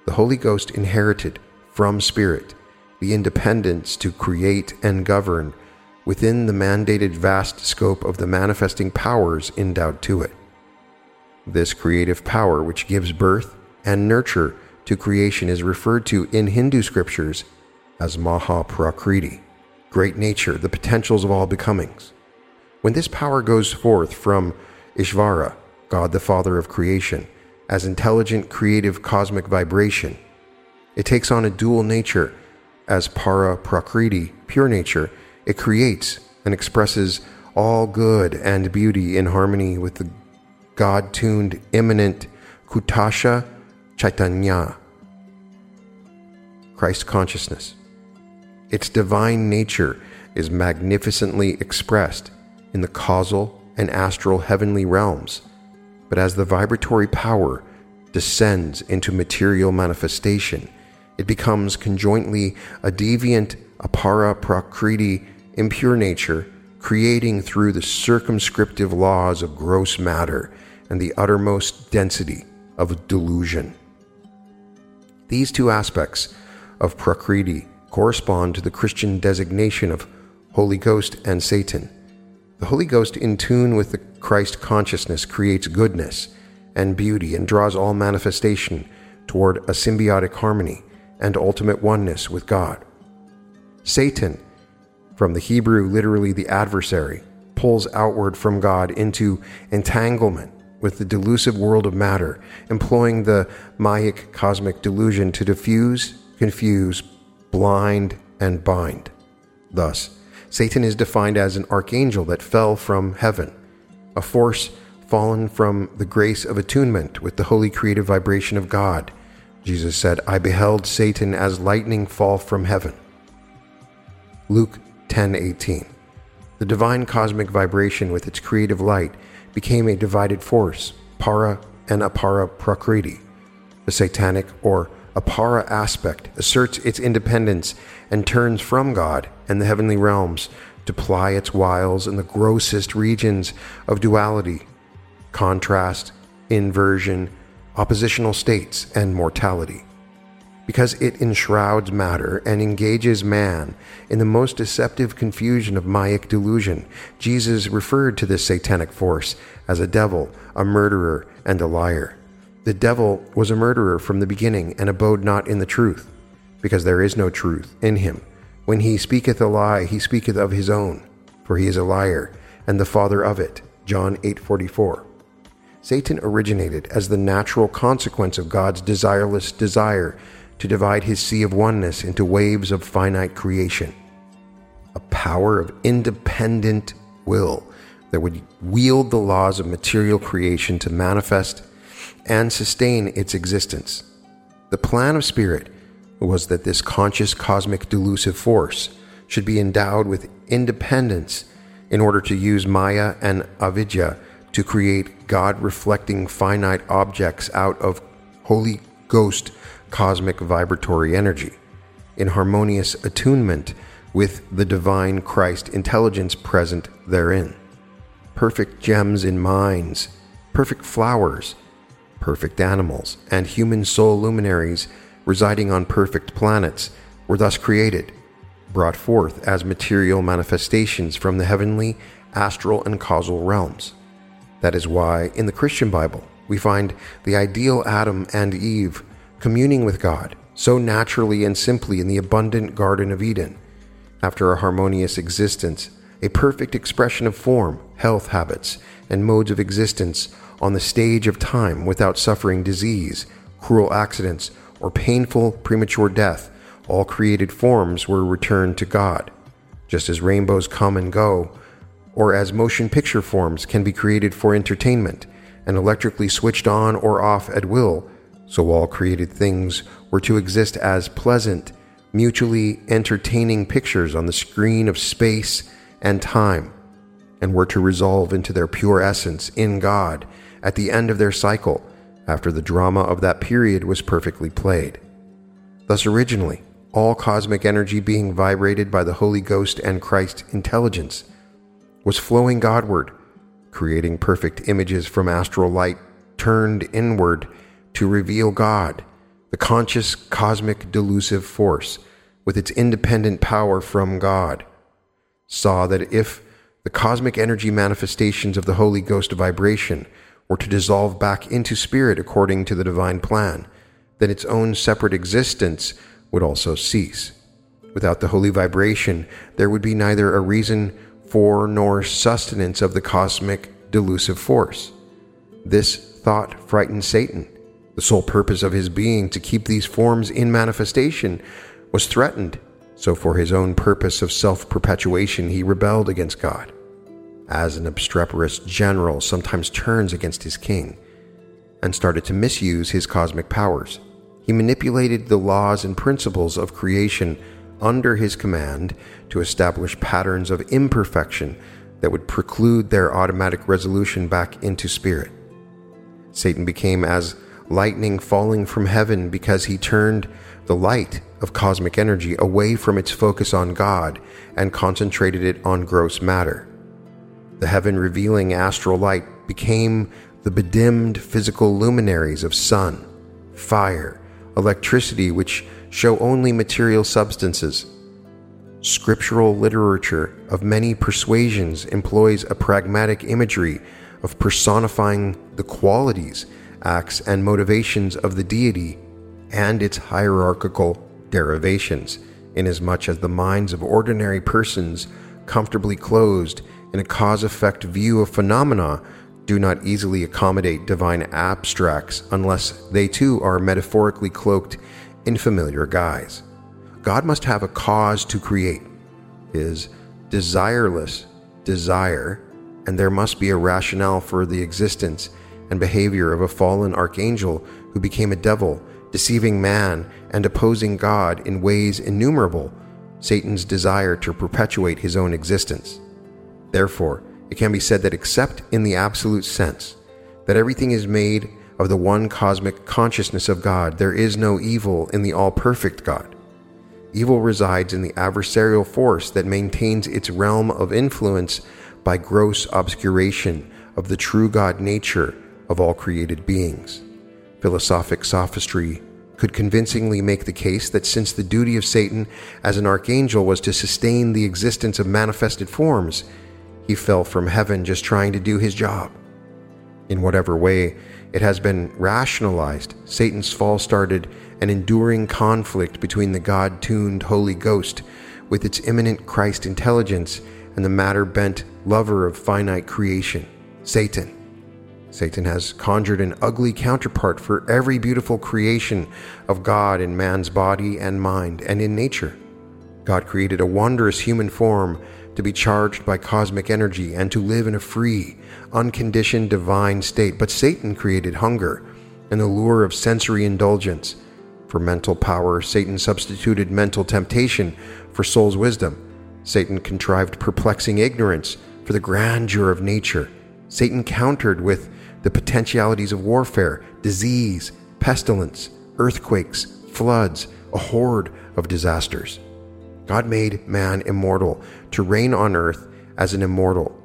The Holy Ghost inherited from Spirit the independence to create and govern within the mandated vast scope of the manifesting powers endowed to it. This creative power, which gives birth and nurture to creation, is referred to in Hindu scriptures as Maha Prakriti, great nature, the potentials of all becomings. When this power goes forth from Ishvara, God the Father of creation, as intelligent, creative cosmic vibration, it takes on a dual nature as Para Prakriti, pure nature. It creates and expresses all good and beauty in harmony with the God tuned, immanent Kutastha Chaitanya, Christ consciousness. Its divine nature is magnificently expressed in the causal and astral heavenly realms, but as the vibratory power descends into material manifestation, it becomes conjointly a deviant apara prakriti impure nature, creating through the circumscriptive laws of gross matter and the uttermost density of delusion. These two aspects of Prakriti correspond to the Christian designation of Holy Ghost and Satan. The Holy Ghost, in tune with the Christ consciousness, creates goodness and beauty and draws all manifestation toward a symbiotic harmony and ultimate oneness with God. Satan, from the Hebrew literally the adversary, pulls outward from God into entanglement with the delusive world of matter, employing the Mayic cosmic delusion to diffuse, confuse, blind, and bind. Thus, Satan is defined as an archangel that fell from heaven, a force fallen from the grace of attunement with the holy creative vibration of God. Jesus said, I beheld Satan as lightning fall from heaven. Luke 10:18. The divine cosmic vibration with its creative light became a divided force, para and apara prakriti. The satanic or apara aspect asserts its independence and turns from God and the heavenly realms to ply its wiles in the grossest regions of duality, contrast, inversion, oppositional states, and mortality because it enshrouds matter and engages man in the most deceptive confusion of Mayic delusion. Jesus referred to this satanic force as a devil, a murderer, and a liar. The devil was a murderer from the beginning and abode not in the truth, because there is no truth in him. When he speaketh a lie, he speaketh of his own, for he is a liar and the father of it. John 8:44. Satan originated as the natural consequence of God's desireless desire to divide his sea of oneness into waves of finite creation. A power of independent will that would wield the laws of material creation to manifest and sustain its existence. The plan of Spirit was that this conscious cosmic delusive force should be endowed with independence in order to use Maya and Avidya to create God reflecting finite objects out of Holy Ghost cosmic vibratory energy, in harmonious attunement with the divine Christ intelligence present therein. Perfect gems in mines, perfect flowers, perfect animals, and human soul luminaries residing on perfect planets were thus created, brought forth as material manifestations from the heavenly, astral, and causal realms. That is why, in the Christian Bible, we find the ideal Adam and Eve communing with God so naturally and simply in the abundant Garden of Eden. After a harmonious existence, a perfect expression of form, health habits, and modes of existence on the stage of time without suffering disease, cruel accidents, or painful premature death, all created forms were returned to God. Just as rainbows come and go, or as motion picture forms can be created for entertainment and electrically switched on or off at will, So all created things were to exist as pleasant, mutually entertaining pictures on the screen of space and time, and were to resolve into their pure essence in God at the end of their cycle after the drama of that period was perfectly played. Thus, originally, all cosmic energy being vibrated by the Holy Ghost and Christ intelligence was flowing Godward, creating perfect images from astral light turned inward to reveal God, the conscious cosmic delusive force with its independent power from God, saw that if the cosmic energy manifestations of the Holy Ghost vibration were to dissolve back into spirit according to the divine plan, then its own separate existence would also cease. Without the holy vibration, there would be neither a reason for nor sustenance of the cosmic delusive force. This thought frightened Satan. The sole purpose of his being to keep these forms in manifestation was threatened, so for his own purpose of self perpetuation he rebelled against God. As an obstreperous general sometimes turns against his king, and started to misuse his cosmic powers. He manipulated the laws and principles of creation under his command to establish patterns of imperfection that would preclude their automatic resolution back into spirit. Satan became as lightning falling from heaven because he turned the light of cosmic energy away from its focus on God and concentrated it on gross matter. The heaven revealing astral light became the bedimmed physical luminaries of sun, fire, electricity, which show only material substances. Scriptural literature of many persuasions employs a pragmatic imagery of personifying the qualities, acts, and motivations of the deity and its hierarchical derivations, inasmuch as the minds of ordinary persons, comfortably closed in a cause effect view of phenomena, do not easily accommodate divine abstracts unless they too are metaphorically cloaked in familiar guise. God must have a cause to create, his desireless desire, and there must be a rationale for the existence and behavior of a fallen archangel who became a devil, deceiving man and opposing God in ways innumerable, Satan's desire to perpetuate his own existence. Therefore, it can be said that except in the absolute sense, that everything is made of the one cosmic consciousness of God, there is no evil in the all perfect God. Evil resides in the adversarial force that maintains its realm of influence by gross obscuration of the true God nature of all created beings. Philosophic sophistry could convincingly make the case that since the duty of Satan as an archangel was to sustain the existence of manifested forms, he fell from heaven just trying to do his job. In whatever way it has been rationalized, Satan's fall started an enduring conflict between the God tuned Holy Ghost with its immanent Christ intelligence and the matter bent lover of finite creation, Satan. Satan has conjured an ugly counterpart for every beautiful creation of God in man's body and mind and in nature. God created a wondrous human form to be charged by cosmic energy and to live in a free, unconditioned divine state. But Satan created hunger and the lure of sensory indulgence. For mental power, Satan substituted mental temptation for soul's wisdom. Satan contrived perplexing ignorance for the grandeur of nature. Satan countered with the potentialities of warfare, disease, pestilence, earthquakes, floods, a horde of disasters. God made man immortal to reign on earth as an immortal.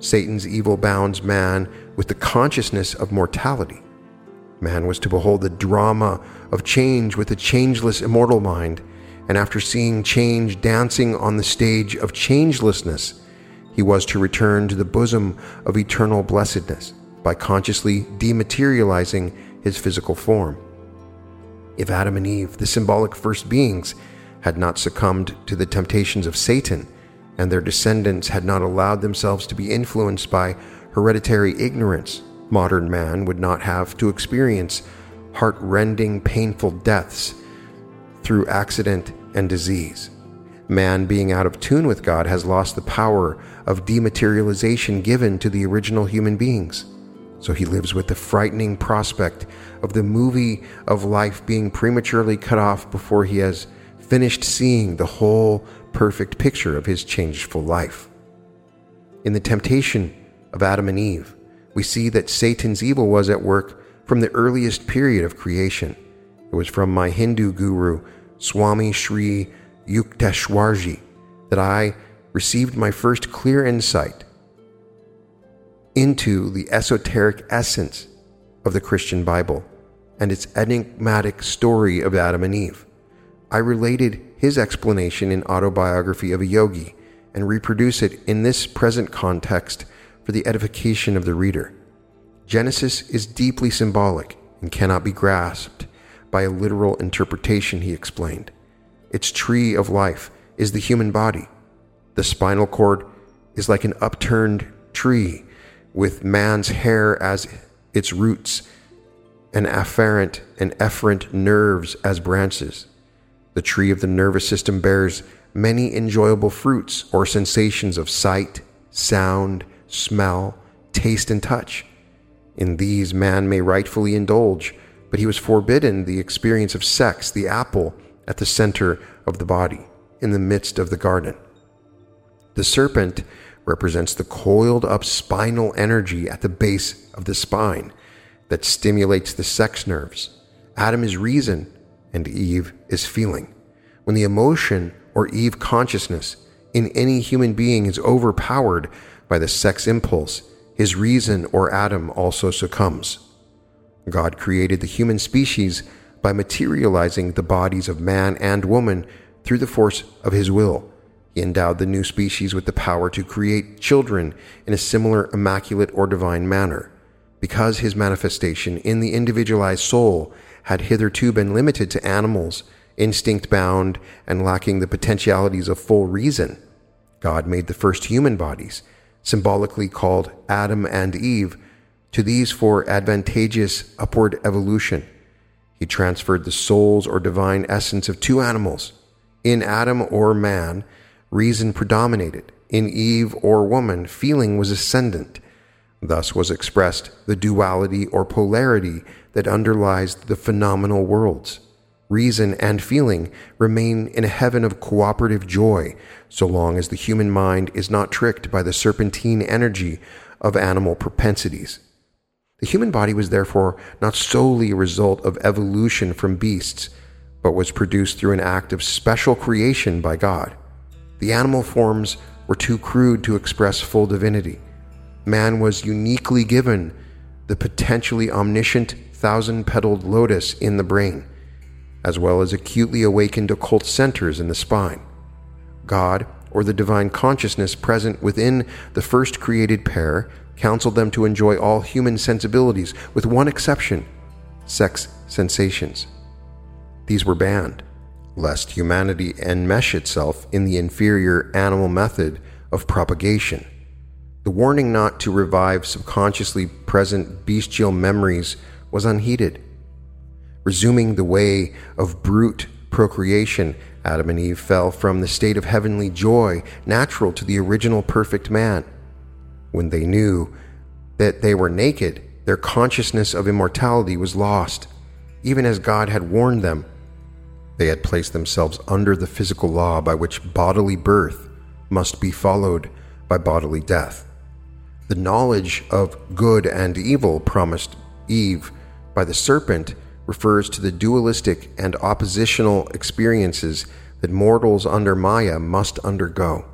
Satan's evil bounds man with the consciousness of mortality. Man was to behold the drama of change with a changeless immortal mind, and after seeing change dancing on the stage of changelessness, he was to return to the bosom of eternal blessedness by consciously dematerializing his physical form. If Adam and Eve, the symbolic first beings, had not succumbed to the temptations of Satan, and their descendants had not allowed themselves to be influenced by hereditary ignorance, modern man would not have to experience heart rending, painful deaths through accident and disease. Man, being out of tune with God, has lost the power of dematerialization given to the original human beings. So he lives with the frightening prospect of the movie of life being prematurely cut off before he has finished seeing the whole perfect picture of his changeful life. In the temptation of Adam and Eve, we see that Satan's evil was at work from the earliest period of creation. It was from my Hindu guru, Swami Sri Yukteswarji, that I received my first clear insight into the esoteric essence of the Christian Bible and its enigmatic story of Adam and Eve. I related his explanation in Autobiography of a Yogi and reproduce it in this present context for the edification of the reader. Genesis is deeply symbolic and cannot be grasped by a literal interpretation, he explained. Its tree of life is the human body. The spinal cord is like an upturned tree with man's hair as its roots and afferent and efferent nerves as branches. The tree of the nervous system bears many enjoyable fruits or sensations of sight, sound, smell, taste, and touch. In these, man may rightfully indulge, but he was forbidden the experience of sex, the apple at the center of the body, in the midst of the garden. The serpent represents the coiled up spinal energy at the base of the spine that stimulates the sex nerves. Adam is reason and Eve is feeling. When the emotion or Eve consciousness in any human being is overpowered by the sex impulse, his reason or Adam also succumbs. God created the human species by materializing the bodies of man and woman through the force of his will he endowed the new species with the power to create children in a similar immaculate or divine manner. Because his manifestation in the individualized soul had hitherto been limited to animals, instinct bound, and lacking the potentialities of full reason, God made the first human bodies, symbolically called Adam and Eve, to these for advantageous upward evolution. He transferred the souls or divine essence of two animals, in Adam or man, reason predominated. In Eve or woman, feeling was ascendant. Thus was expressed the duality or polarity that underlies the phenomenal worlds. Reason and feeling remain in a heaven of cooperative joy so long as the human mind is not tricked by the serpentine energy of animal propensities. The human body was therefore not solely a result of evolution from beasts, but was produced through an act of special creation by God. The animal forms were too crude to express full divinity. Man was uniquely given the potentially omniscient thousand petaled lotus in the brain, as well as acutely awakened occult centers in the spine. God, or the divine consciousness present within the first created pair, counseled them to enjoy all human sensibilities, with one exception sex sensations. These were banned lest humanity enmesh itself in the inferior animal method of propagation. The warning not to revive subconsciously present bestial memories was unheeded. Resuming the way of brute procreation, Adam and Eve fell from the state of heavenly joy natural to the original perfect man. When they knew that they were naked, their consciousness of immortality was lost, even as God had warned them they had placed themselves under the physical law by which bodily birth must be followed by bodily death. The knowledge of good and evil promised Eve by the serpent refers to the dualistic and oppositional experiences that mortals under Maya must undergo.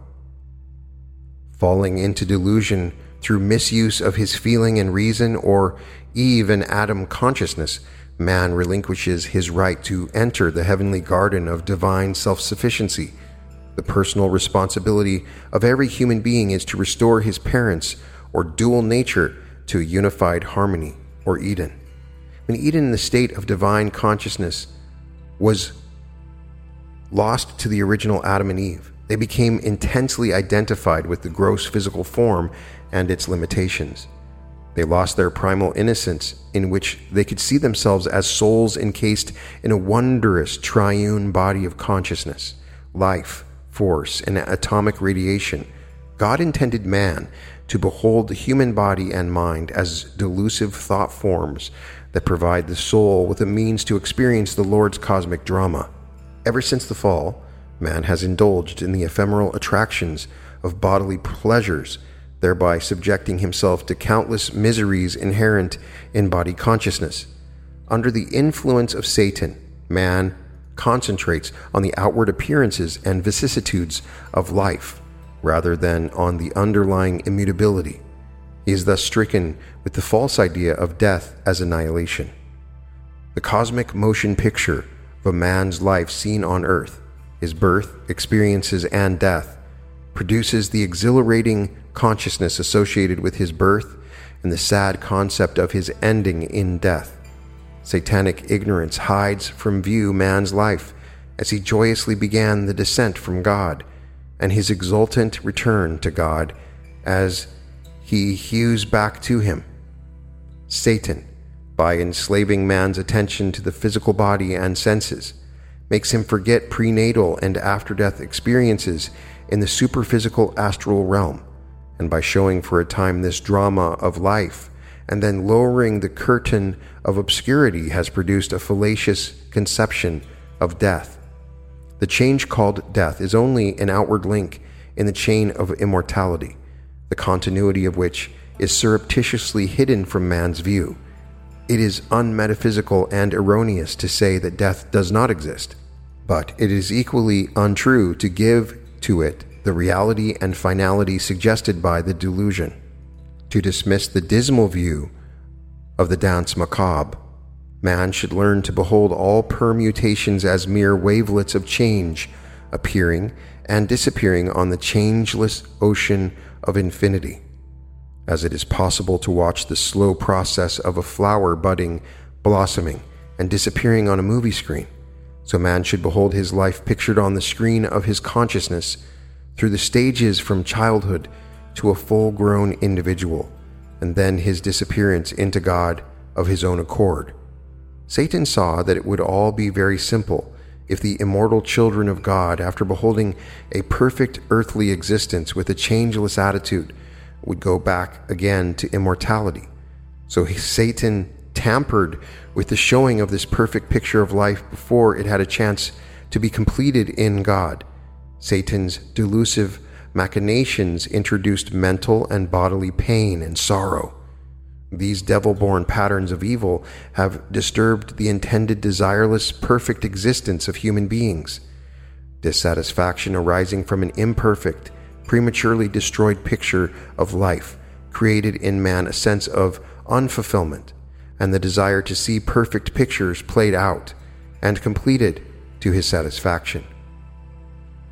Falling into delusion through misuse of his feeling and reason, or Eve and Adam consciousness, man relinquishes his right to enter the heavenly garden of divine self sufficiency. The personal responsibility of every human being is to restore his parents or dual nature to a unified harmony or Eden. When Eden, in the state of divine consciousness, was lost to the original Adam and Eve, they became intensely identified with the gross physical form and its limitations. They lost their primal innocence, in which they could see themselves as souls encased in a wondrous triune body of consciousness, life, force, and atomic radiation. God intended man to behold the human body and mind as delusive thought forms that provide the soul with a means to experience the Lord's cosmic drama. Ever since the fall, man has indulged in the ephemeral attractions of bodily pleasures, thereby subjecting himself to countless miseries inherent in body consciousness. Under the influence of Satan, man concentrates on the outward appearances and vicissitudes of life rather than on the underlying immutability. He is thus stricken with the false idea of death as annihilation. The cosmic motion picture of a man's life seen on earth, his birth, experiences, and death, produces the exhilarating consciousness associated with his birth and the sad concept of his ending in death. Satanic ignorance hides from view man's life as he joyously began the descent from God and his exultant return to God as he hews back to him. Satan, by enslaving man's attention to the physical body and senses, makes him forget prenatal and after death experiences in the superphysical astral realm, and by showing for a time this drama of life and then lowering the curtain of obscurity has produced a fallacious conception of death. The change called death is only an outward link in the chain of immortality, the continuity of which is surreptitiously hidden from man's view. It is unmetaphysical and erroneous to say that death does not exist, but it is equally untrue to give to it the reality and finality suggested by the delusion to dismiss the dismal view of the danse macabre. Man should learn to behold all permutations as mere wavelets of change, appearing and disappearing on the changeless ocean of infinity. As it is possible to watch the slow process of a flower budding, blossoming, and disappearing on a movie screen, so man should behold his life pictured on the screen of his consciousness through the stages from childhood to a full grown individual, and then his disappearance into God of his own accord. Satan saw that it would all be very simple if the immortal children of God, after beholding a perfect earthly existence with a changeless attitude, would go back again to immortality. So Satan tampered with the showing of this perfect picture of life before it had a chance to be completed in God. Satan's delusive machinations introduced mental and bodily pain and sorrow. These devil born patterns of evil have disturbed the intended desireless, perfect existence of human beings. Dissatisfaction arising from an imperfect, prematurely destroyed picture of life created in man a sense of unfulfillment and the desire to see perfect pictures played out and completed to his satisfaction.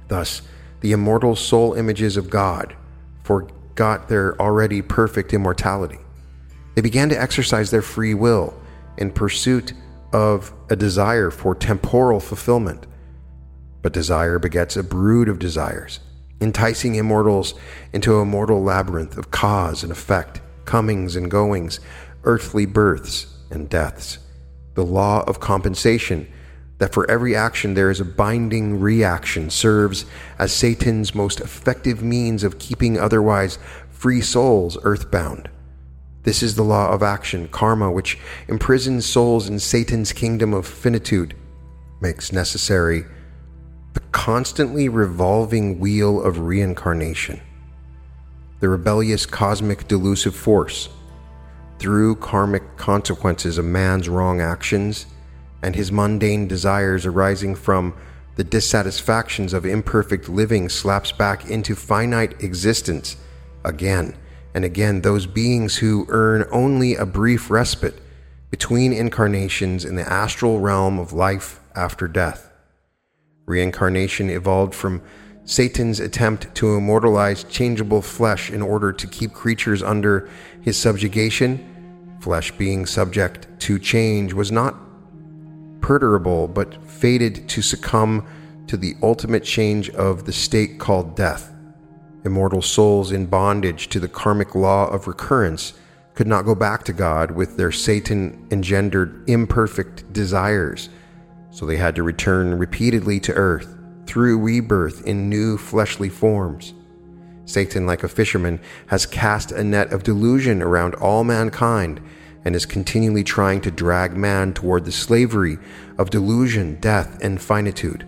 Thus, the immortal soul images of God forgot their already perfect immortality. They began to exercise their free will in pursuit of a desire for temporal fulfillment. But desire begets a brood of desires, enticing immortals into a mortal labyrinth of cause and effect, comings and goings, earthly births and deaths. The law of compensation that for every action there is a binding reaction serves as Satan's most effective means of keeping otherwise free souls earthbound. This is the law of action, karma, which imprisons souls in Satan's kingdom of finitude, makes necessary the constantly revolving wheel of reincarnation. The rebellious cosmic delusive force, through karmic consequences of man's wrong actions, and his mundane desires arising from the dissatisfactions of imperfect living slaps back into finite existence again and again those beings who earn only a brief respite between incarnations in the astral realm of life after death. Reincarnation evolved from Satan's attempt to immortalize changeable flesh in order to keep creatures under his subjugation. Flesh being subject to change was not perturable but fated to succumb to the ultimate change of the state called death. Immortal souls in bondage to the karmic law of recurrence could not go back to God with their Satan engendered imperfect desires, so they had to return repeatedly to earth through rebirth in new fleshly forms. Satan, like a fisherman, has cast a net of delusion around all mankind and is continually trying to drag man toward the slavery of delusion, death, and finitude.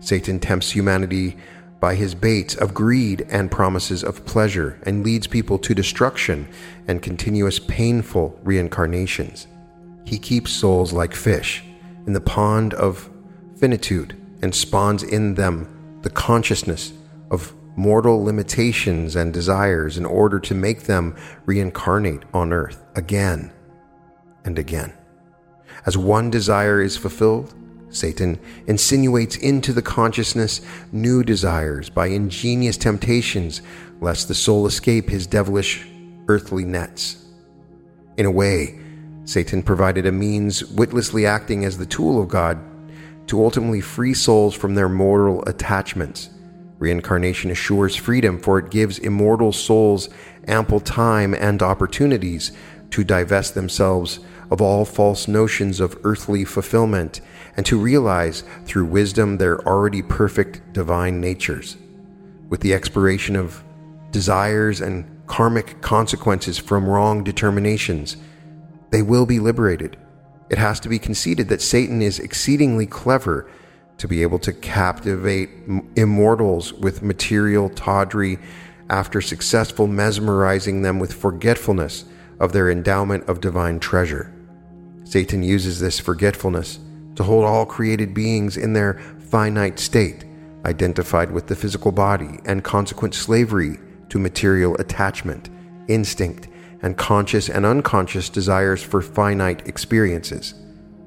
Satan tempts humanity by his baits of greed and promises of pleasure and leads people to destruction and continuous painful reincarnations. He keeps souls like fish in the pond of finitude and spawns in them the consciousness of mortal limitations and desires in order to make them reincarnate on earth again and again. As one desire is fulfilled, Satan insinuates into the consciousness new desires by ingenious temptations, lest the soul escape his devilish earthly nets. In a way, Satan provided a means witlessly acting as the tool of God to ultimately free souls from their mortal attachments. Reincarnation assures freedom, for it gives immortal souls ample time and opportunities to divest themselves of all false notions of earthly fulfillment and to realize through wisdom their already perfect divine natures. With the expiration of desires and karmic consequences from wrong determinations, they will be liberated. It has to be conceded that Satan is exceedingly clever to be able to captivate immortals with material tawdry after successful mesmerizing them with forgetfulness of their endowment of divine treasure. Satan uses this forgetfulness to hold all created beings in their finite state, identified with the physical body, and consequent slavery to material attachment, instinct, and conscious and unconscious desires for finite experiences.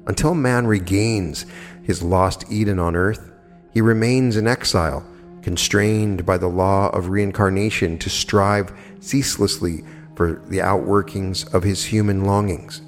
Until man regains his lost Eden on earth, he remains in exile, constrained by the law of reincarnation to strive ceaselessly for the outworkings of his human longings.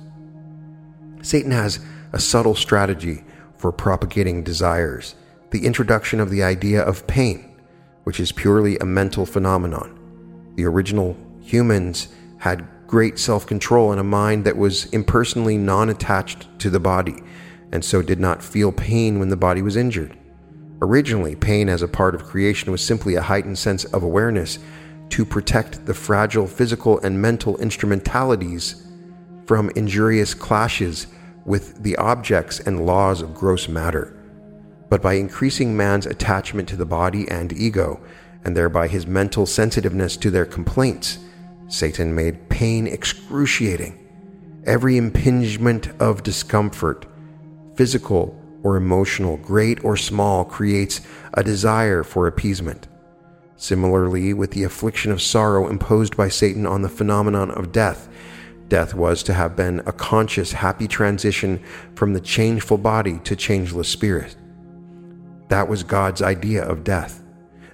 Satan has a subtle strategy for propagating desires the introduction of the idea of pain, which is purely a mental phenomenon. The original humans had great self control and a mind that was impersonally non attached to the body, and so did not feel pain when the body was injured. Originally, pain as a part of creation was simply a heightened sense of awareness to protect the fragile physical and mental instrumentalities from injurious clashes with the objects and laws of gross matter, but by increasing man's attachment to the body and ego, and thereby his mental sensitiveness to their complaints, Satan made pain excruciating. Every impingement of discomfort, physical or emotional, great or small, creates a desire for appeasement. Similarly, with the affliction of sorrow imposed by Satan on the phenomenon of death, Death was to have been a conscious, happy transition from the changeful body to changeless spirit. That was God's idea of death.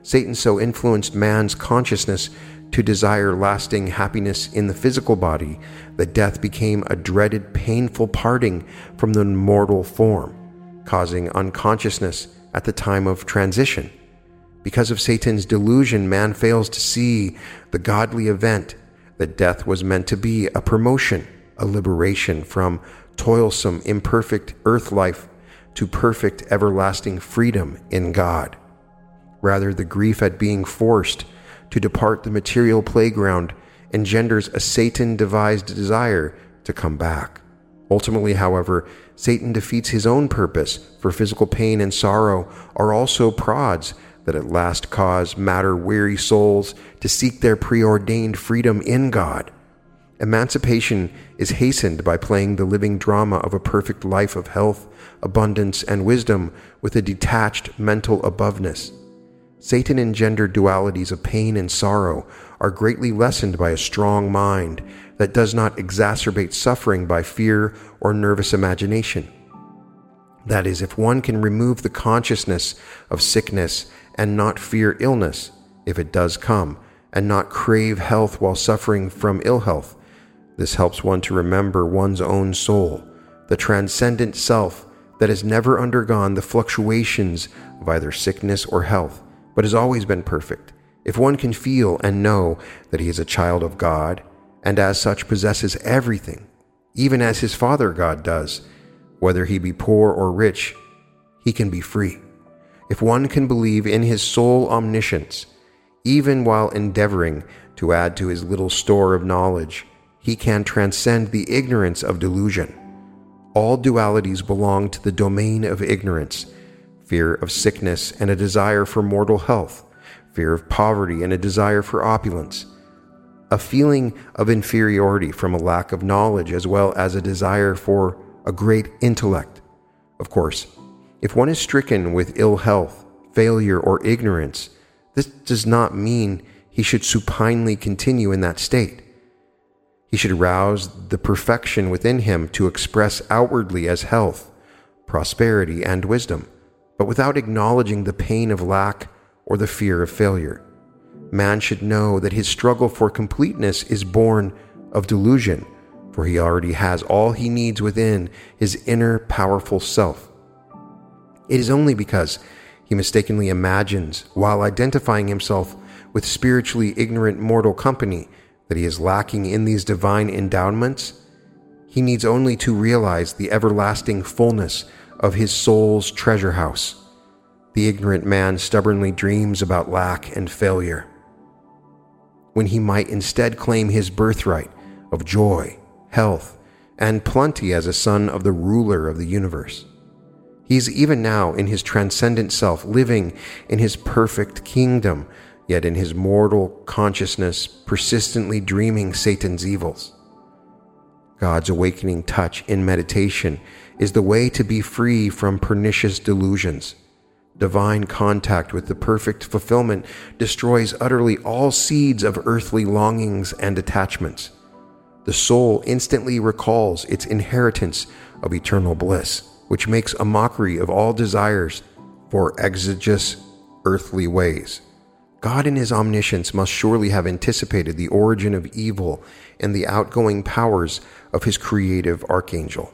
Satan so influenced man's consciousness to desire lasting happiness in the physical body that death became a dreaded, painful parting from the mortal form, causing unconsciousness at the time of transition. Because of Satan's delusion, man fails to see the godly event that death was meant to be a promotion, a liberation from toilsome, imperfect earth life to perfect, everlasting freedom in God. Rather, the grief at being forced to depart the material playground engenders a Satan devised desire to come back. Ultimately, however, Satan defeats his own purpose, for physical pain and sorrow are also prods that at last cause matter weary souls to seek their preordained freedom in God. Emancipation is hastened by playing the living drama of a perfect life of health, abundance, and wisdom with a detached mental aboveness. Satan engendered dualities of pain and sorrow are greatly lessened by a strong mind that does not exacerbate suffering by fear or nervous imagination. That is, if one can remove the consciousness of sickness and not fear illness if it does come, and not crave health while suffering from ill health. This helps one to remember one's own soul, the transcendent self that has never undergone the fluctuations of either sickness or health, but has always been perfect. If one can feel and know that he is a child of God, and as such possesses everything, even as his Father God does, whether he be poor or rich, he can be free. If one can believe in his soul omniscience, even while endeavoring to add to his little store of knowledge, he can transcend the ignorance of delusion. All dualities belong to the domain of ignorance fear of sickness and a desire for mortal health, fear of poverty and a desire for opulence, a feeling of inferiority from a lack of knowledge, as well as a desire for a great intellect. Of course, if one is stricken with ill health, failure, or ignorance, this does not mean he should supinely continue in that state. He should rouse the perfection within him to express outwardly as health, prosperity, and wisdom, but without acknowledging the pain of lack or the fear of failure. Man should know that his struggle for completeness is born of delusion, for he already has all he needs within his inner powerful self. It is only because he mistakenly imagines, while identifying himself with spiritually ignorant mortal company, that he is lacking in these divine endowments, he needs only to realize the everlasting fullness of his soul's treasure house. The ignorant man stubbornly dreams about lack and failure, when he might instead claim his birthright of joy, health, and plenty as a son of the ruler of the universe. He is even now in his transcendent self, living in his perfect kingdom yet in his mortal consciousness persistently dreaming Satan's evils. God's awakening touch in meditation is the way to be free from pernicious delusions. Divine contact with the perfect fulfillment destroys utterly all seeds of earthly longings and attachments. The soul instantly recalls its inheritance of eternal bliss, which makes a mockery of all desires for exiguous earthly ways. God in his omniscience must surely have anticipated the origin of evil and the outgoing powers of his creative archangel.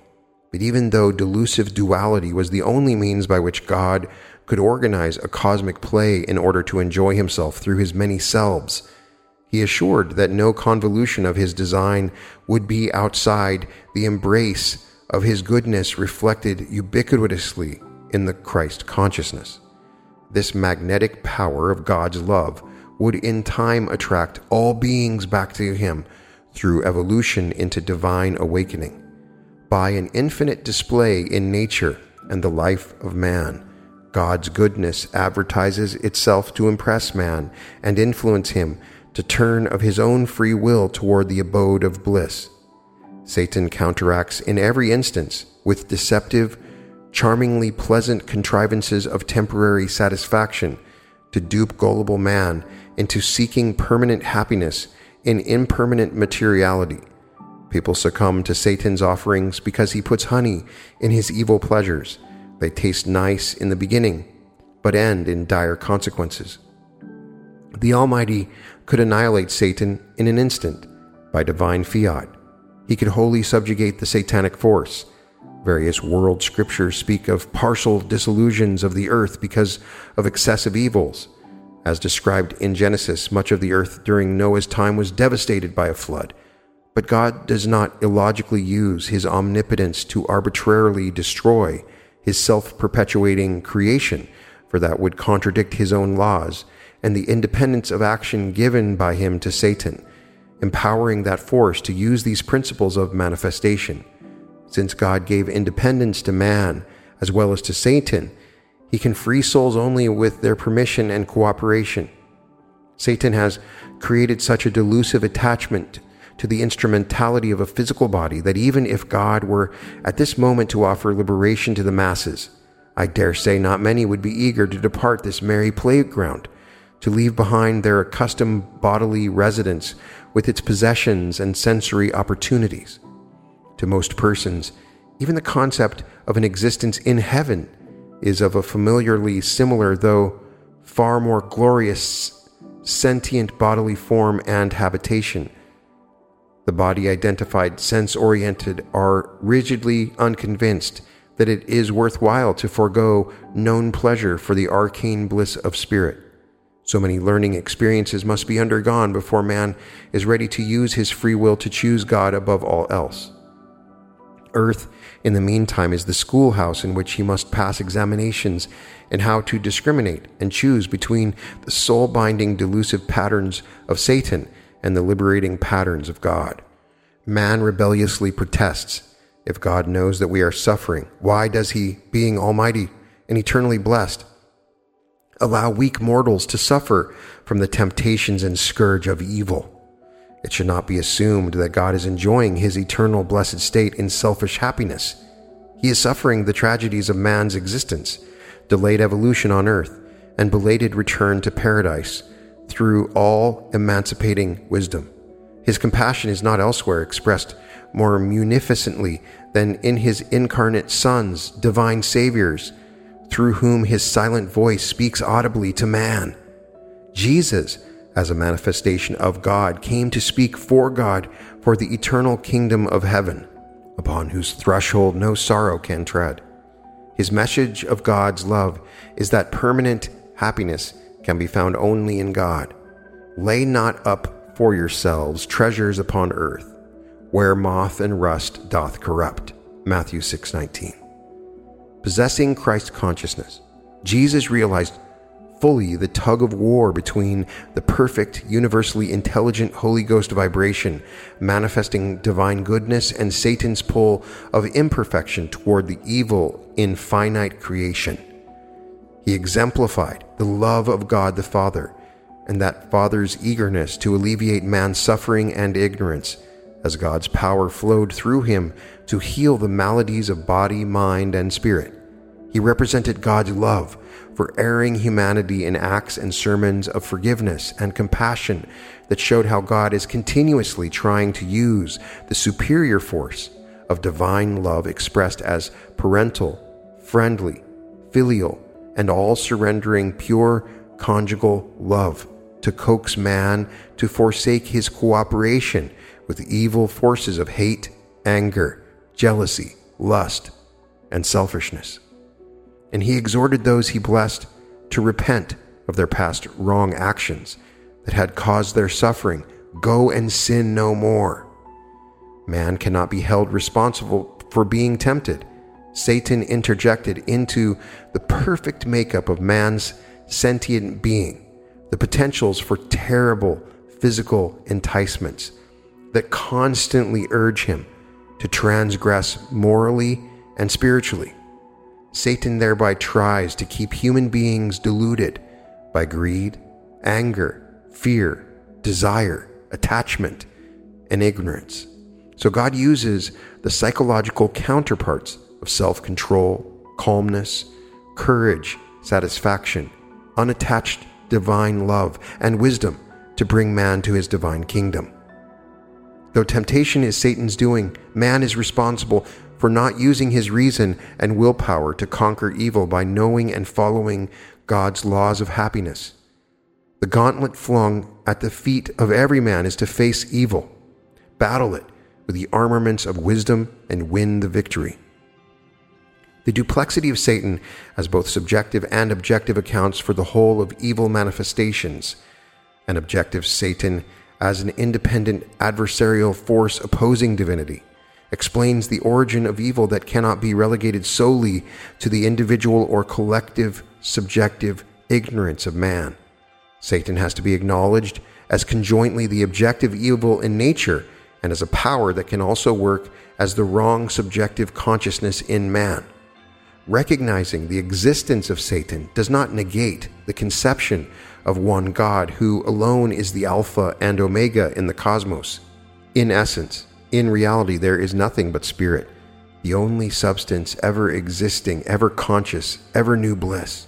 But even though delusive duality was the only means by which God could organize a cosmic play in order to enjoy himself through his many selves, he assured that no convolution of his design would be outside the embrace of his goodness reflected ubiquitously in the Christ consciousness. This magnetic power of God's love would in time attract all beings back to Him through evolution into divine awakening. By an infinite display in nature and the life of man, God's goodness advertises itself to impress man and influence him to turn of his own free will toward the abode of bliss. Satan counteracts in every instance with deceptive, charmingly pleasant contrivances of temporary satisfaction to dupe gullible man into seeking permanent happiness in impermanent materiality. People succumb to Satan's offerings because he puts honey in his evil pleasures. They taste nice in the beginning, but end in dire consequences. The Almighty could annihilate Satan in an instant by divine fiat. He could wholly subjugate the satanic force Various world scriptures speak of partial dissolutions of the earth because of excessive evils. As described in Genesis, much of the earth during Noah's time was devastated by a flood. But God does not illogically use his omnipotence to arbitrarily destroy his self perpetuating creation, for that would contradict his own laws and the independence of action given by him to Satan, empowering that force to use these principles of manifestation. Since God gave independence to man as well as to Satan, he can free souls only with their permission and cooperation. Satan has created such a delusive attachment to the instrumentality of a physical body that even if God were at this moment to offer liberation to the masses, I dare say not many would be eager to depart this merry playground, to leave behind their accustomed bodily residence with its possessions and sensory opportunities. To most persons, even the concept of an existence in heaven is of a familiarly similar, though far more glorious, sentient bodily form and habitation. The body identified sense oriented are rigidly unconvinced that it is worthwhile to forego known pleasure for the arcane bliss of spirit. So many learning experiences must be undergone before man is ready to use his free will to choose God above all else earth in the meantime, is the schoolhouse in which he must pass examinations in how to discriminate and choose between the soul binding delusive patterns of Satan and the liberating patterns of God. Man rebelliously protests. If God knows that we are suffering, why does he, being almighty and eternally blessed, allow weak mortals to suffer from the temptations and scourge of evil? It should not be assumed that God is enjoying his eternal blessed state in selfish happiness. He is suffering the tragedies of man's existence, delayed evolution on earth, and belated return to paradise through all emancipating wisdom. His compassion is not elsewhere expressed more munificently than in his incarnate sons, divine saviors, through whom his silent voice speaks audibly to man. Jesus, as a manifestation of God, came to speak for God for the eternal kingdom of heaven, upon whose threshold no sorrow can tread. His message of God's love is that permanent happiness can be found only in God. Lay not up for yourselves treasures upon earth, where moth and rust doth corrupt. Matthew 6:19. Possessing Christ consciousness, Jesus realized fully the tug of war between the perfect, universally intelligent Holy Ghost vibration manifesting divine goodness and Satan's pull of imperfection toward the evil in finite creation. He exemplified the love of God the Father and that Father's eagerness to alleviate man's suffering and ignorance, as God's power flowed through him to heal the maladies of body, mind, and spirit. He represented God's love for erring humanity in acts and sermons of forgiveness and compassion that showed how God is continuously trying to use the superior force of divine love expressed as parental, friendly, filial, and all surrendering pure conjugal love to coax man to forsake his cooperation with evil forces of hate, anger, jealousy, lust, and selfishness. And he exhorted those he blessed to repent of their past wrong actions that had caused their suffering. Go and sin no more. Man cannot be held responsible for being tempted. Satan interjected into the perfect makeup of man's sentient being the potentials for terrible physical enticements that constantly urge him to transgress morally and spiritually. Satan thereby tries to keep human beings deluded by greed, anger, fear, desire, attachment, and ignorance. So God uses the psychological counterparts of self control, calmness, courage, satisfaction, unattached divine love and wisdom to bring man to his divine kingdom. Though temptation is Satan's doing, man is responsible for not using his reason and willpower to conquer evil by knowing and following God's laws of happiness. The gauntlet flung at the feet of every man is to face evil, battle it with the armaments of wisdom, and win the victory. The duplexity of Satan as both subjective and objective accounts for the whole of evil manifestations, and objective Satan as an independent adversarial force opposing divinity, explains the origin of evil that cannot be relegated solely to the individual or collective subjective ignorance of man. Satan has to be acknowledged as conjointly the objective evil in nature and as a power that can also work as the wrong subjective consciousness in man. Recognizing the existence of Satan does not negate the conception of one God who alone is the Alpha and Omega in the cosmos. In essence, in reality, there is nothing but spirit, the only substance ever existing, ever conscious, ever new bliss.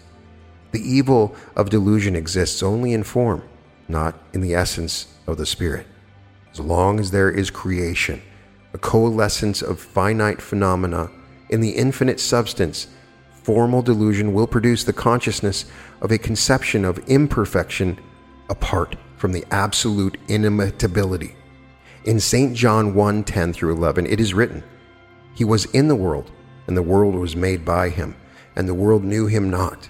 The evil of delusion exists only in form, not in the essence of the spirit. As long as there is creation, a coalescence of finite phenomena in the infinite substance, formal delusion will produce the consciousness of a conception of imperfection apart from the absolute inimitability. In St. John 1 10 through 11, it is written, He was in the world, and the world was made by him, and the world knew him not.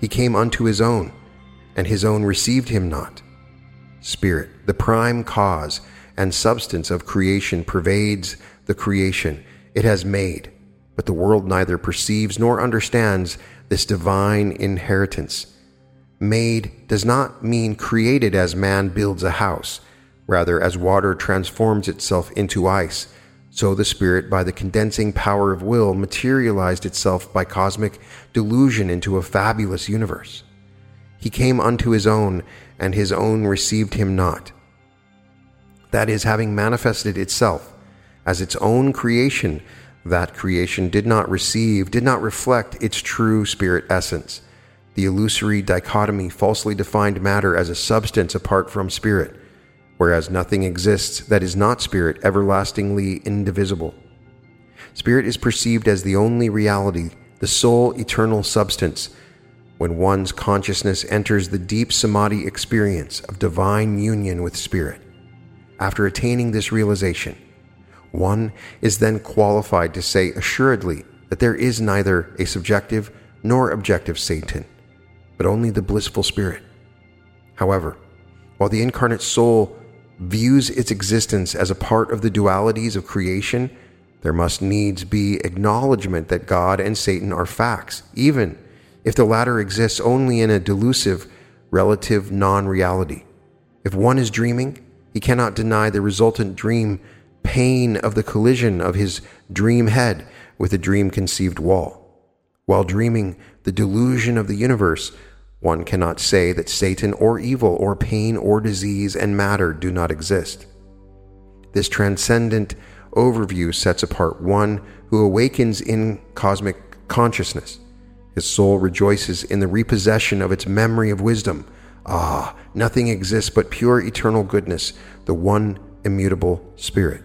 He came unto his own, and his own received him not. Spirit, the prime cause and substance of creation, pervades the creation it has made but the world neither perceives nor understands this divine inheritance. Made does not mean created as man builds a house. Rather, as water transforms itself into ice, so the Spirit, by the condensing power of will, materialized itself by cosmic delusion into a fabulous universe. He came unto his own, and his own received him not. That is, having manifested itself as its own creation, that creation did not receive, did not reflect its true spirit essence. The illusory dichotomy falsely defined matter as a substance apart from spirit, whereas nothing exists that is not spirit, everlastingly indivisible. Spirit is perceived as the only reality, the sole eternal substance. When one's consciousness enters the deep samadhi experience of divine union with spirit. After attaining this realization, one is then qualified to say assuredly that there is neither a subjective nor objective Satan, but only the blissful spirit. However, while the incarnate soul views its existence as a part of the dualities of creation, there must needs be acknowledgement that God and Satan are facts, even if the latter exists only in a delusive, relative non reality. If one is dreaming, he cannot deny the resultant dream pain of the collision of his dream head with a dream conceived wall. While dreaming the delusion of the universe, one cannot say that Satan or evil or pain or disease and matter do not exist. This transcendent overview sets apart one who awakens in cosmic consciousness. His soul rejoices in the repossession of its memory of wisdom. Ah, nothing exists but pure eternal goodness, the one immutable spirit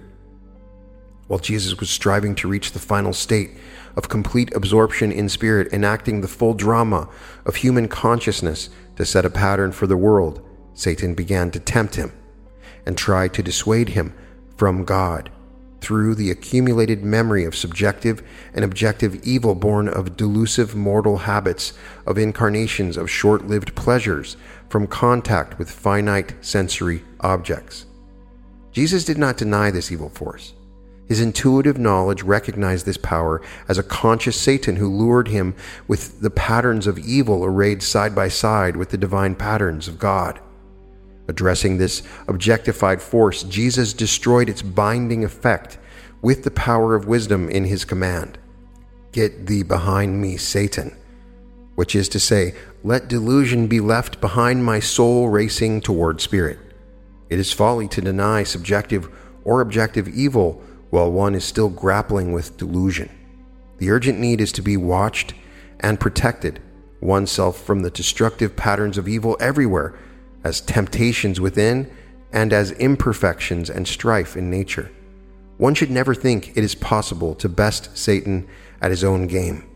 while Jesus was striving to reach the final state of complete absorption in spirit, enacting the full drama of human consciousness to set a pattern for the world, Satan began to tempt him and try to dissuade him from God through the accumulated memory of subjective and objective evil born of delusive mortal habits, of incarnations of short lived pleasures from contact with finite sensory objects. Jesus did not deny this evil force. His intuitive knowledge recognized this power as a conscious Satan who lured him with the patterns of evil arrayed side by side with the divine patterns of God. Addressing this objectified force, Jesus destroyed its binding effect with the power of wisdom in his command Get thee behind me, Satan, which is to say, let delusion be left behind my soul racing toward spirit. It is folly to deny subjective or objective evil while one is still grappling with delusion. The urgent need is to be watched and protected oneself from the destructive patterns of evil everywhere, as temptations within and as imperfections and strife in nature. One should never think it is possible to best Satan at his own game.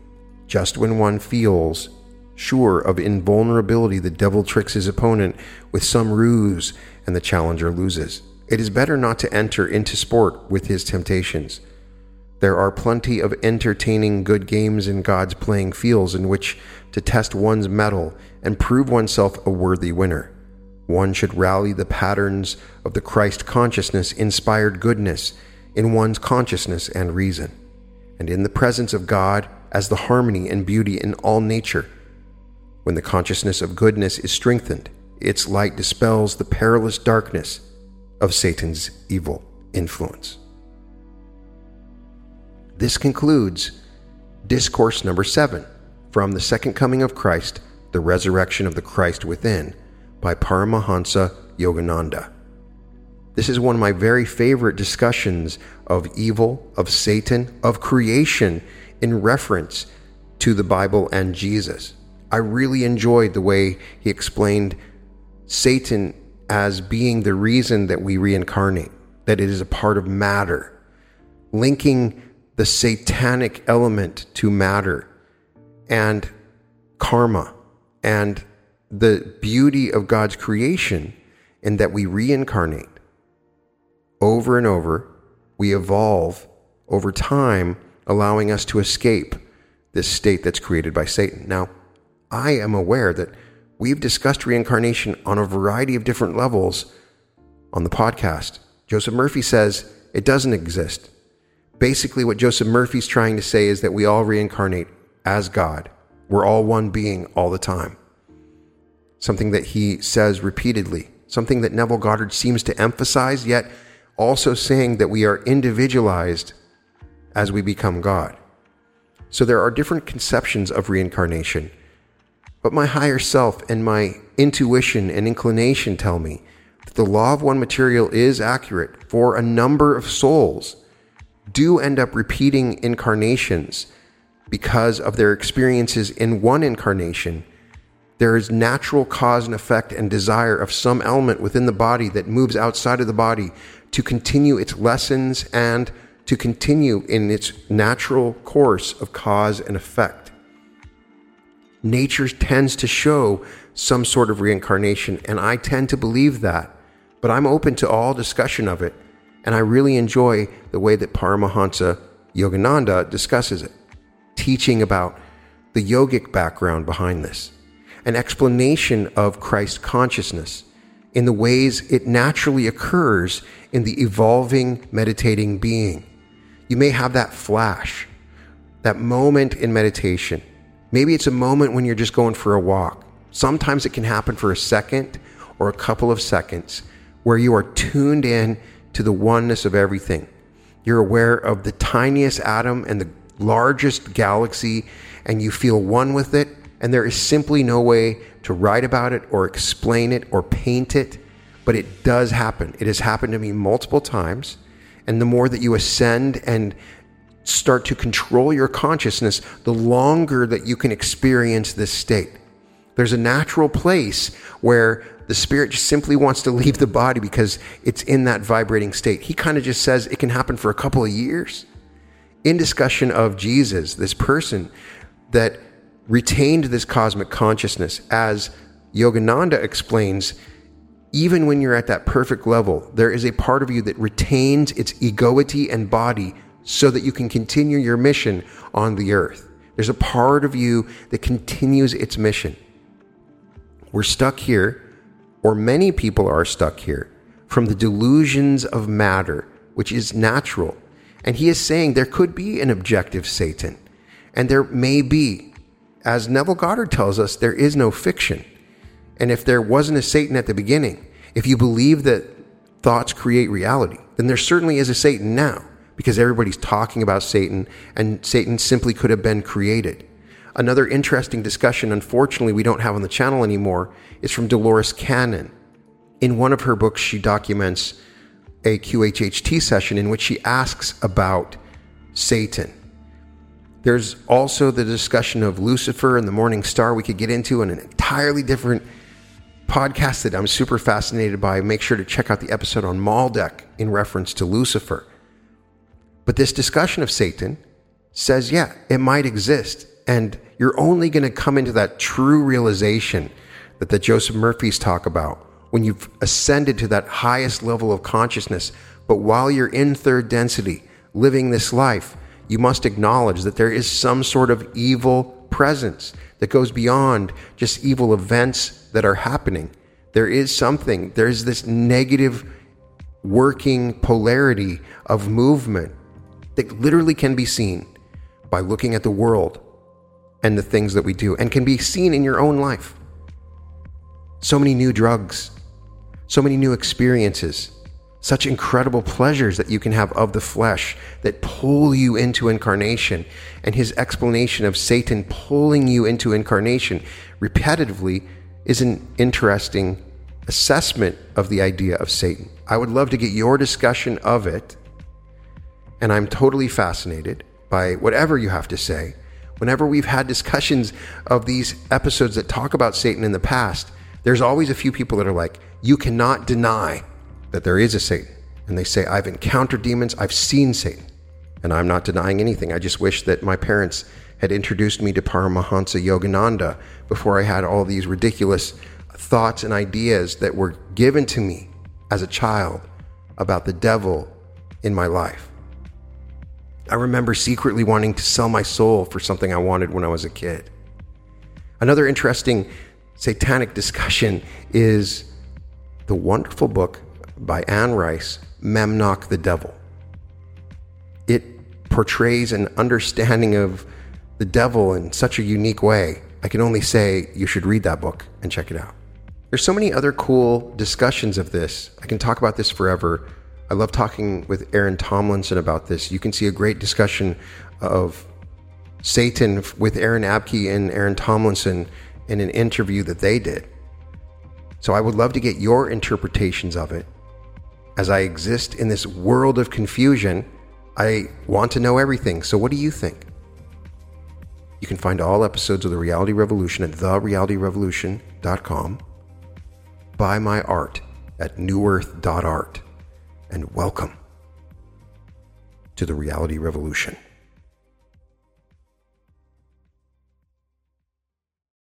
Just when one feels sure of invulnerability, the devil tricks his opponent with some ruse and the challenger loses. It is better not to enter into sport with his temptations. There are plenty of entertaining good games in God's playing fields in which to test one's mettle and prove oneself a worthy winner. One should rally the patterns of the Christ consciousness inspired goodness in one's consciousness and reason, and in the presence of God as the harmony and beauty in all nature. When the consciousness of goodness is strengthened, its light dispels the perilous darkness of Satan's evil influence. This concludes discourse number seven from The Second Coming of Christ, The Resurrection of the Christ Within by Paramahansa Yogananda. This is one of my very favorite discussions of evil, of Satan, of creation in reference to the Bible and Jesus. I really enjoyed the way he explained Satan as being the reason that we reincarnate, that it is a part of matter, linking the satanic element to matter and karma and the beauty of God's creation in that we reincarnate over and over. We evolve over time, allowing us to escape this state that's created by Satan. Now, I am aware that We've discussed reincarnation on a variety of different levels on the podcast. Joseph Murphy says it doesn't exist. Basically, what Joseph Murphy's trying to say is that we all reincarnate as God. We're all one being all the time. Something that he says repeatedly, something that Neville Goddard seems to emphasize, yet also saying that we are individualized as we become God. So there are different conceptions of reincarnation. But my higher self and my intuition and inclination tell me that the law of one material is accurate for a number of souls do end up repeating incarnations because of their experiences in one incarnation. There is natural cause and effect and desire of some element within the body that moves outside of the body to continue its lessons and to continue in its natural course of cause and effect. Nature tends to show some sort of reincarnation, and I tend to believe that, but I'm open to all discussion of it, and I really enjoy the way that Paramahansa Yogananda discusses it, teaching about the yogic background behind this, an explanation of Christ consciousness in the ways it naturally occurs in the evolving meditating being you may have that flash, that moment in meditation. Maybe it's a moment when you're just going for a walk. Sometimes it can happen for a second or a couple of seconds where you are tuned in to the oneness of everything. You're aware of the tiniest atom and the largest galaxy, and you feel one with it. And there is simply no way to write about it or explain it or paint it, but it does happen. It has happened to me multiple times. And the more that you ascend and start to control your consciousness, the longer that you can experience this state. There's a natural place where the spirit just simply wants to [LAUGHS] leave the body because it's in that vibrating state. He kind of just says it can happen for a couple of years. In discussion of Jesus, this person that retained this cosmic consciousness, as Yogananda explains, even when you're at that perfect level, there is a part of you that retains its egoity and body so that you can continue your mission on the earth. There's a part of you that continues its mission. We're stuck here, or many people are stuck here, from the delusions of matter, which is natural. And he is saying there could be an objective Satan, and there may be. As Neville Goddard tells us, there is no fiction. And if there wasn't a Satan at the beginning, if you believe that thoughts create reality, then there certainly is a Satan now because everybody's talking about Satan and Satan simply could have been created. Another interesting discussion, unfortunately, we don't have on the channel anymore, is from Dolores Cannon. In one of her books, she documents a QHHT session in which she asks about Satan. There's also the discussion of Lucifer and the morning star we could get into in an entirely different podcast that I'm super fascinated by, make sure to check out the episode on Maldek in reference to Lucifer. But this discussion of Satan says, yeah, it might exist. And you're only going to come into that true realization that the Joseph Murphys talk about when you've ascended to that highest level of consciousness. But while you're in third density, living this life, you must acknowledge that there is some sort of evil presence that goes beyond just evil events that are happening. There is something, there's this negative working polarity of movement that literally can be seen by looking at the world and the things that we do and can be seen in your own life. So many new drugs, so many new experiences, such incredible pleasures that you can have of the flesh that pull you into incarnation. And his explanation of Satan pulling you into incarnation repetitively is an interesting assessment of the idea of Satan. I would love to get your discussion of it. And I'm totally fascinated by whatever you have to say. Whenever we've had discussions of these episodes that talk about Satan in the past, there's always a few people that are like, you cannot deny that there is a Satan. And they say, I've encountered demons, I've seen Satan. And I'm not denying anything. I just wish that my parents had introduced me to Paramahansa Yogananda before I had all these ridiculous thoughts and ideas that were given to me as a child about the devil in my life. I remember secretly wanting to sell my soul for something I wanted when I was a kid. Another interesting satanic discussion is the wonderful book by Anne Rice, Memnoch the Devil. It portrays an understanding of the devil in such a unique way. I can only say you should read that book and check it out. There's so many other cool discussions of this. I can talk about this forever. I love talking with Aaron Tomlinson about this. You can see a great discussion of Satan with Aaron Abke and Aaron Tomlinson in an interview that they did. So I would love to get your interpretations of it. As I exist in this world of confusion, I want to know everything. So what do you think? You can find all episodes of The Reality Revolution at therealityrevolution.com. Buy my art at newearth.art. And welcome to the Reality Revolution.